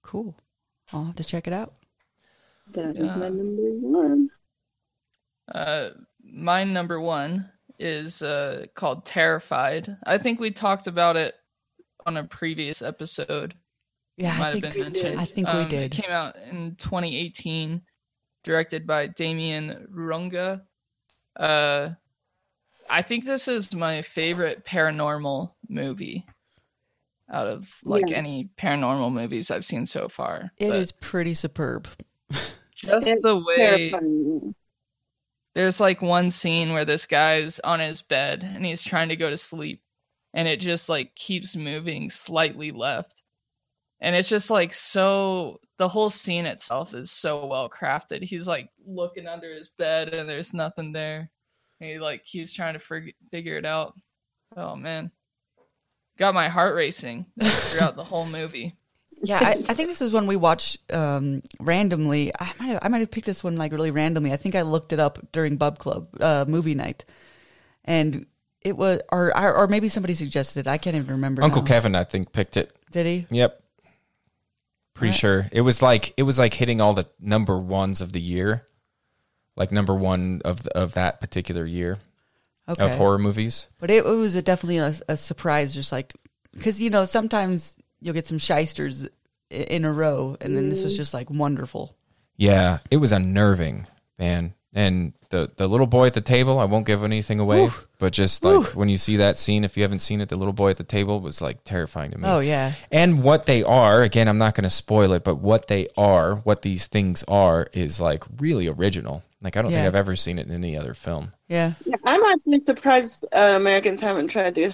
S2: cool. I'll have to check it out.
S3: That yeah. is my number one.
S4: Uh, my number one is uh, called Terrified. I think we talked about it on a previous episode.
S2: Yeah, might I have been mentioned. I think um, we did.
S4: It came out in 2018, directed by Damien Rugna. Uh, I think this is my favorite paranormal movie. out of like
S5: Yeah.
S4: any paranormal movies I've seen so far.
S2: It
S4: But
S2: is pretty superb.
S4: just
S5: It's
S4: the way
S5: Terrifying.
S4: There's like one scene where this guy's on his bed and he's trying to go to sleep and it just like keeps moving slightly left. And it's just like so the whole scene itself is so well crafted. He's like looking under his bed and there's nothing there. And he like keeps trying to fig- figure it out. Oh man. Got my heart racing throughout the whole movie
S2: Yeah, I, I think this is one we watched um, randomly. I might have, I might have picked this one like really randomly. I think I looked it up during Bub Club uh, movie night, and it was or or or maybe somebody suggested it. I can't even remember.
S1: Uncle
S2: now.
S1: Kevin, I think, picked it.
S2: did he?
S1: Yep. Pretty sure it was like it was like hitting all the number ones of the year, like number one of the, of that particular year
S2: Okay,
S1: of horror movies.
S2: but it, it was a, definitely a, a surprise. Just like because you know sometimes you'll get some shysters in a row, and then this was just like wonderful.
S1: Yeah, it was unnerving, man. And the the little boy at the table, I won't give anything away,
S2: Woo.
S1: but just like
S2: Woo.
S1: when you see that scene, if you haven't seen it, the little boy at the table was like terrifying to me.
S2: Oh yeah,
S1: And what they are, again, I'm not going to spoil it, but what they are, what these things are, is like really original. Like I don't
S2: Yeah.
S1: think I've ever seen it in any other film.
S2: yeah.
S5: Yeah, I'm actually surprised uh, Americans haven't tried to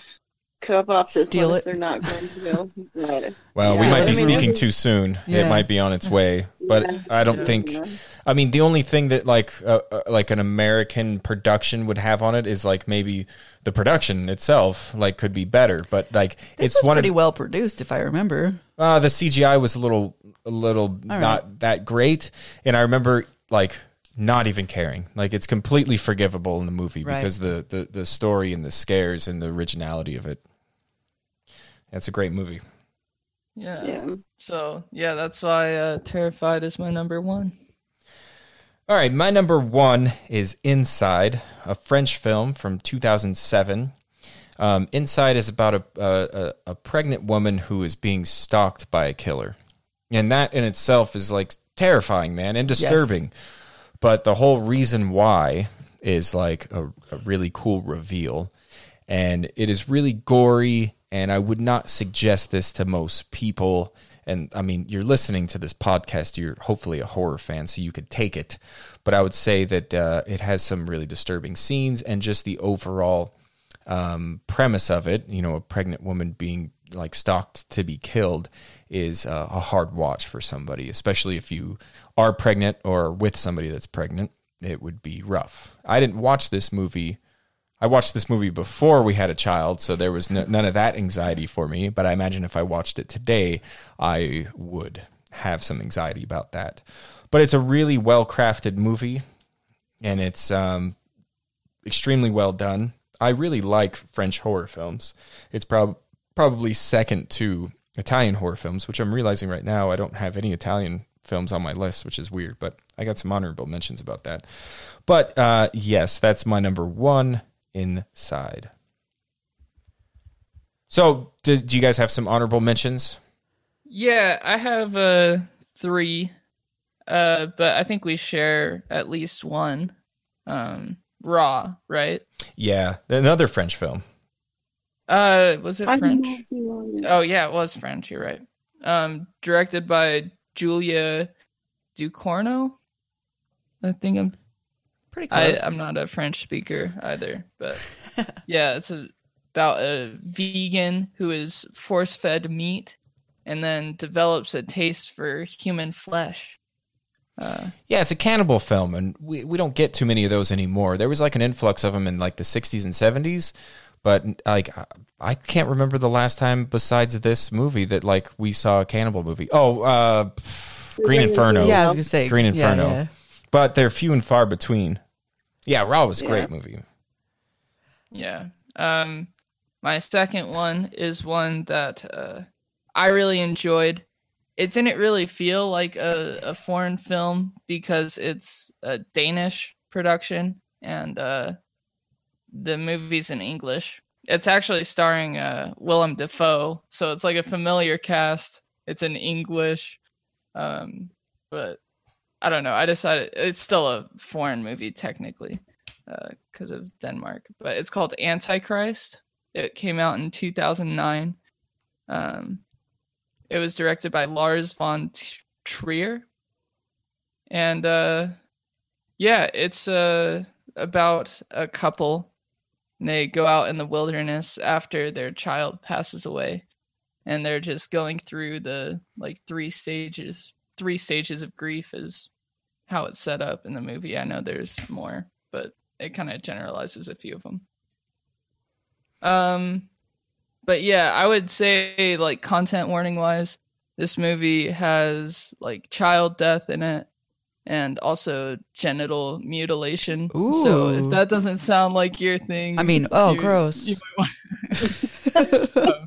S5: cut off this
S2: Steal
S5: one
S2: it.
S5: if they're not going to go. But,
S1: Well, we
S2: Yeah,
S1: might
S2: I
S1: be
S2: mean,
S1: speaking too soon.
S2: Yeah.
S1: It might be on its way, but
S5: Yeah.
S1: I don't
S4: Yeah.
S1: think. I mean, the only thing that like uh, uh, like an American production would have on it is like maybe the production itself like could be better, but like
S2: This
S1: it's
S2: was
S1: one
S2: pretty
S1: of
S2: well produced, if I remember.
S1: uh, the CGI was a little a little
S2: right.
S1: not that great, and I remember like not even caring. Like it's completely forgivable in the movie
S2: Right.
S1: because the, the the story and the scares and the originality of it. It's a great movie.
S4: yeah,
S5: yeah.
S4: so yeah that's why uh, terrified is my number one
S1: All right, my number one is Inside, a French film from 2007. Um, Inside is about a, a a- a pregnant woman who is being stalked by a killer, and that in itself is like terrifying, man, and disturbing. But the whole reason why is like a, a really cool reveal, and it is really gory. And I would not suggest this to most people. And I mean, you're listening to this podcast. You're hopefully a horror fan, so you could take it. But I would say that uh, it has some really disturbing scenes, and just the overall um, premise of it, you know, a pregnant woman being like stalked to be killed, is uh, a hard watch for somebody, especially if you are pregnant or with somebody that's pregnant. It would be rough. I didn't watch this movie. I watched this movie before we had a child, so there was n- none of that anxiety for me. But I imagine if I watched it today, I would have some anxiety about that. But it's a really well crafted movie, and it's um, extremely well done. I really like French horror films. It's prob- probably second to Italian horror films, which I'm realizing right now I don't have any Italian films on my list, which is weird, but I got some honorable mentions about that. But uh, yes, that's my number one inside. So, do, do you guys have some honorable mentions?
S4: Yeah, I have uh three. Uh but I think we share at least one. Um Raw, right?
S1: Yeah, another French film.
S4: Uh was it
S5: I've
S4: French?
S5: not seen one yet.
S4: Oh yeah, it was French, you're right. Um directed by Julia Ducournau. I think I'm
S2: Pretty
S4: I,
S2: close.
S4: I'm not a French speaker either, but yeah, it's a, about a vegan who is force fed meat and then develops a taste for human flesh. Uh,
S1: Yeah, it's a cannibal film, and we, we don't get too many of those anymore. There was like an influx of them in like the 60s and 70s, but like I- I can't remember the last time besides this movie that like we saw a cannibal movie. Oh, uh, Green Inferno.
S2: yeah, I was gonna say
S1: Green
S2: yeah,
S1: Inferno.
S2: yeah.
S1: But they're few and far between. Yeah, Raw was a
S5: Yeah.
S1: great movie.
S4: yeah. Um, my second one is one that uh, I really enjoyed. It didn't really feel like a, a foreign film because it's a Danish production and uh, the movie's in English. It's actually starring uh, Willem Dafoe, so it's like a familiar cast. It's in English, um, but I don't know. I decided it's still a foreign movie technically because of Denmark, but it's called Antichrist. It came out in 2009. Um, it was directed by Lars von Trier, and uh, yeah, it's uh, about a couple. They go out in the wilderness after their child passes away, and they're just going through the like three stages. Three stages of grief is how it's set up in the movie. I know there's more, but it kind of generalizes a few of them. Um, but yeah, I would say like content warning wise, this movie has like child death in it and also genital mutilation. Ooh. So if that doesn't sound like your thing,
S2: I mean, oh,
S4: you-
S2: gross.
S4: you might want-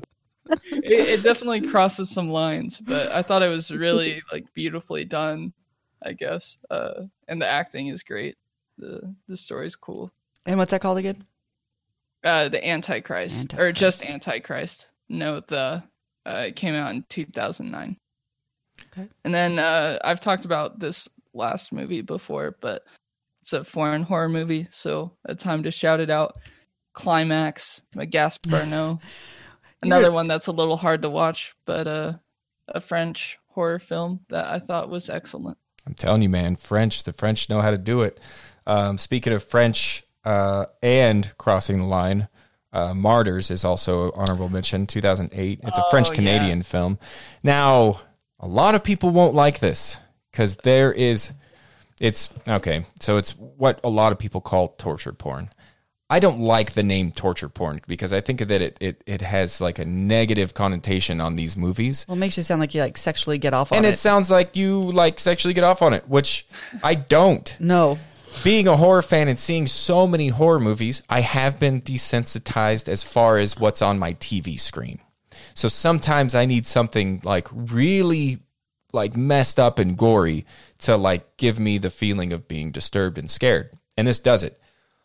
S4: it, it definitely crosses some lines, but I thought it was really like beautifully done. I guess, uh, and the acting is great. the The story's cool.
S2: And what's that called again?
S4: Uh, the Antichrist, or just Antichrist. No, the uh, it came out in two thousand nine.
S2: Okay.
S4: And then uh, I've talked about this last movie before, but it's a foreign horror movie, so a time to shout it out. Climax, by Gaspar Noé. Another one that's a little hard to watch, but uh, a French horror film that I thought was excellent.
S1: I'm telling you, man, French, the French know how to do it. Um, speaking of French uh, and crossing the line, uh, Martyrs is also honorable mention, 2008. It's a
S4: Oh,
S1: French Canadian film. Now, a lot of people won't like this because there is, it's okay. So it's what a lot of people call torture porn. I don't like the name torture porn because I think that it, it, it has like a negative connotation on these movies
S2: Well, it makes you sound like you like sexually get off on
S1: and
S2: it.
S1: And it sounds like you like sexually get off on it, which I don't.
S2: no.
S1: Being a horror fan and seeing so many horror movies, I have been desensitized as far as what's on my TV screen. So sometimes I need something like really like messed up and gory to like give me the feeling of being disturbed and scared. And this does it.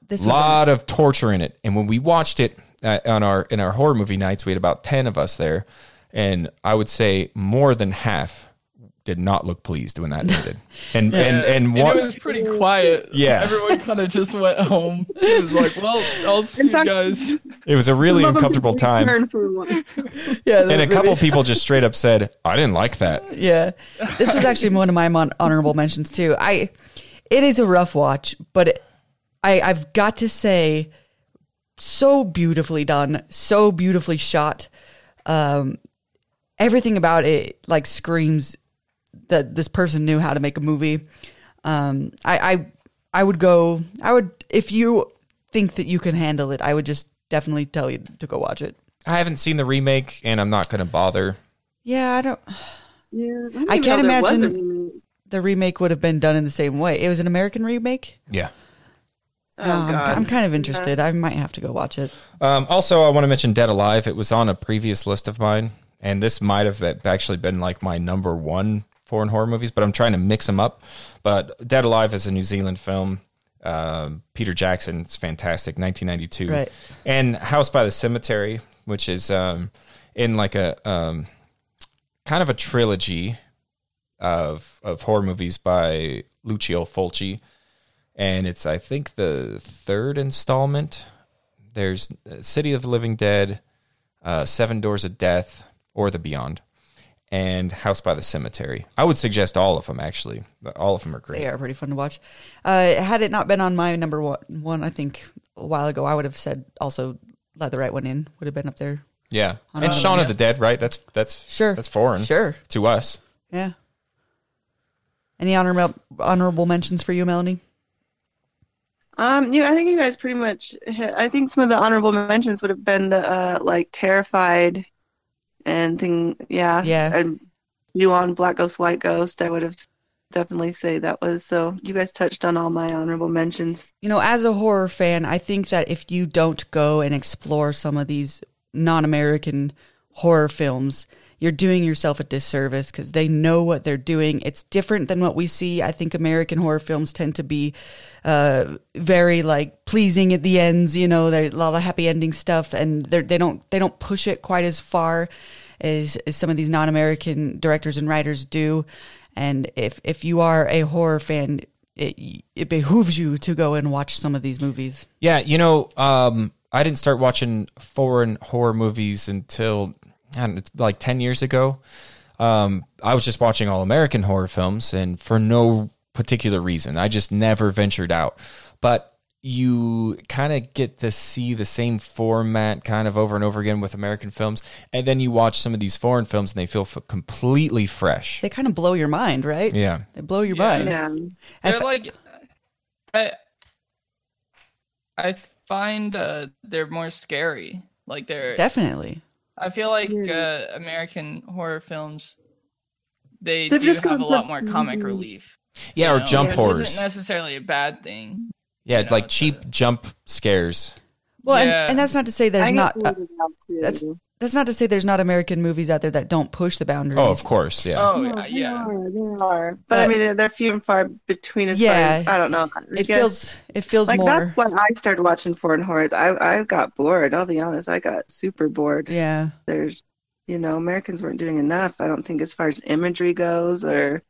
S2: This
S1: A lot of torture in it. And when we watched it uh, on our in our horror movie nights, we had about 10 of us there, and I would say more than half did not look pleased when that ended. And and and
S4: Yeah,
S1: one
S4: it was pretty quiet.
S1: Yeah.
S4: everyone kind of just went home. It was like, well, I'll see
S5: In
S4: you guys.
S1: it was a really
S5: Some of them
S1: uncomfortable time.
S5: return for one.
S2: yeah,
S1: And a couple people just straight up said, "I didn't like that."
S2: Yeah, this was actually one of my mon- honorable mentions too. I, it is a rough watch, but it, I I've got to say, so beautifully done, so beautifully shot. Um, everything about it like screams that this person knew how to make a movie. Um, I I I would go. I would if you think that you can handle it. I would just definitely tell you to go watch it.
S1: I haven't seen the remake, and I'm not going to bother.
S2: Yeah, I don't.
S5: Yeah, didn't
S2: I can't
S5: know there was a
S2: imagine- the remake would have been done in the same way. It was an American remake.
S1: Yeah.
S5: Oh,
S2: No, I'm,
S5: God.
S2: I'm kind of interested. I might have to go watch it.
S1: Um, also, I want to mention Dead Alive. It was on a previous list of mine, and this might have be- actually been like my number one foreign horror movies, but I'm trying to mix them up. But Dead Alive is a New Zealand film. Um, Peter Jackson, it's fantastic, 1992.
S2: Right.
S1: And House by the Cemetery, which is um, in like a um, kind of a trilogy of of horror movies by Lucio Fulci, and it's I think the third installment. There's uh, City of the Living Dead, uh, Seven Doors of Death, or The Beyond, and House by the Cemetery. I would suggest all of them actually. All of them are great.
S2: They are pretty fun to watch. Uh, had it not been on my number one, one, I think a while ago, I would have said also let the right one in. Would have been up there.
S1: Yeah, and
S2: of
S1: Shaun
S2: them,
S1: of the Dead, right? That's that's
S2: Sure.
S1: That's foreign
S2: Sure.
S1: to us.
S2: Yeah. Any honorable honorable mentions for you, Melanie?
S5: Um, you, I think you guys pretty much hit. I think some of the honorable mentions would have been the uh, like terrified and thing. Yeah,
S2: Yeah.
S5: And Ju-on Black Ghost, White Ghost. I would have definitely say that was. So you guys touched on all my honorable mentions.
S2: You know, as a horror fan, I think that if you don't go and explore some of these non-American horror films, you're doing yourself a disservice because they know what they're doing. It's different than what we see. I think American horror films tend to be uh, very like pleasing at the ends. You know, there's a lot of happy ending stuff, and they don't they don't push it quite as far as, as some of these non-American directors and writers do. And if if you are a horror fan, it it behooves you to go and watch some of these movies.
S1: Yeah, you know, um, I didn't start watching foreign horror movies until and it's like 10 years ago. Um, I was just watching all American horror films and for no particular reason. I just never ventured out. But you kind of get to see the same format kind of over and over again with American films. And then you watch some of these foreign films and they feel f- completely fresh.
S2: They kind of blow your mind, right?
S1: Yeah.
S2: They blow your
S4: Yeah.
S2: mind.
S3: Yeah.
S2: I
S4: They're
S2: f-
S4: like, I, I find uh, they're more scary. Like they're,
S2: Definitely.
S4: I feel like
S3: Yeah.
S4: uh, American horror films, they
S3: They've
S4: do
S3: just
S4: have a lot more comic relief.
S1: Yeah, or
S4: know,
S1: jump
S4: which
S1: horrors.
S4: Isn't necessarily a bad thing.
S1: Yeah,
S4: you know,
S1: like cheap
S4: a-
S1: jump scares.
S2: Well,
S4: Yeah.
S2: and, and that's not to say there's
S3: I
S2: not. Uh,
S3: weirded out, too.
S2: that's- that's not to say there's not American movies out there that don't push the boundaries.
S1: Oh, of course. Yeah.
S4: Oh
S3: No,
S4: yeah,
S3: they
S4: yeah.
S3: are, they are. But, I mean, they're few and far between as
S2: Yeah.
S3: far as, I don't know. I
S2: It feels it feels
S3: like
S2: more.
S3: that's when I started watching foreign horrors. I I got bored. I'll be honest. I got super bored.
S2: Yeah.
S3: There's, you know, Americans weren't doing enough. I don't think as far as imagery goes, or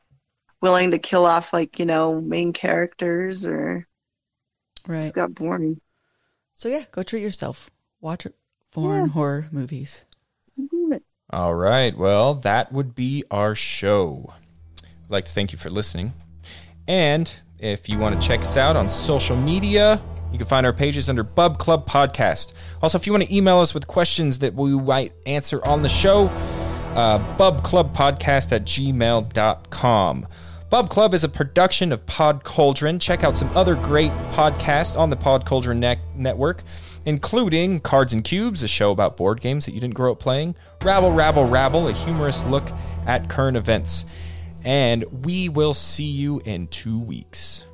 S3: willing to kill off like you know main characters, or
S2: Right.
S3: just got boring.
S2: So yeah, go treat yourself. Watch foreign
S3: Yeah.
S2: horror movies.
S1: All right. Well, that would be our show. I'd like to thank you for listening. And if you want to check us out on social media, you can find our pages under Bub Club Podcast. Also, if you want to email us with questions that we might answer on the show, uh, bubclubpodcast at gmail.com. Bub Club is a production of Pod Cauldron. Check out some other great podcasts on the Pod Cauldron ne- network, including Cards and Cubes, a show about board games that you didn't grow up playing, Rabble, Rabble, Rabble, a humorous look at current events. And we will see you in two weeks.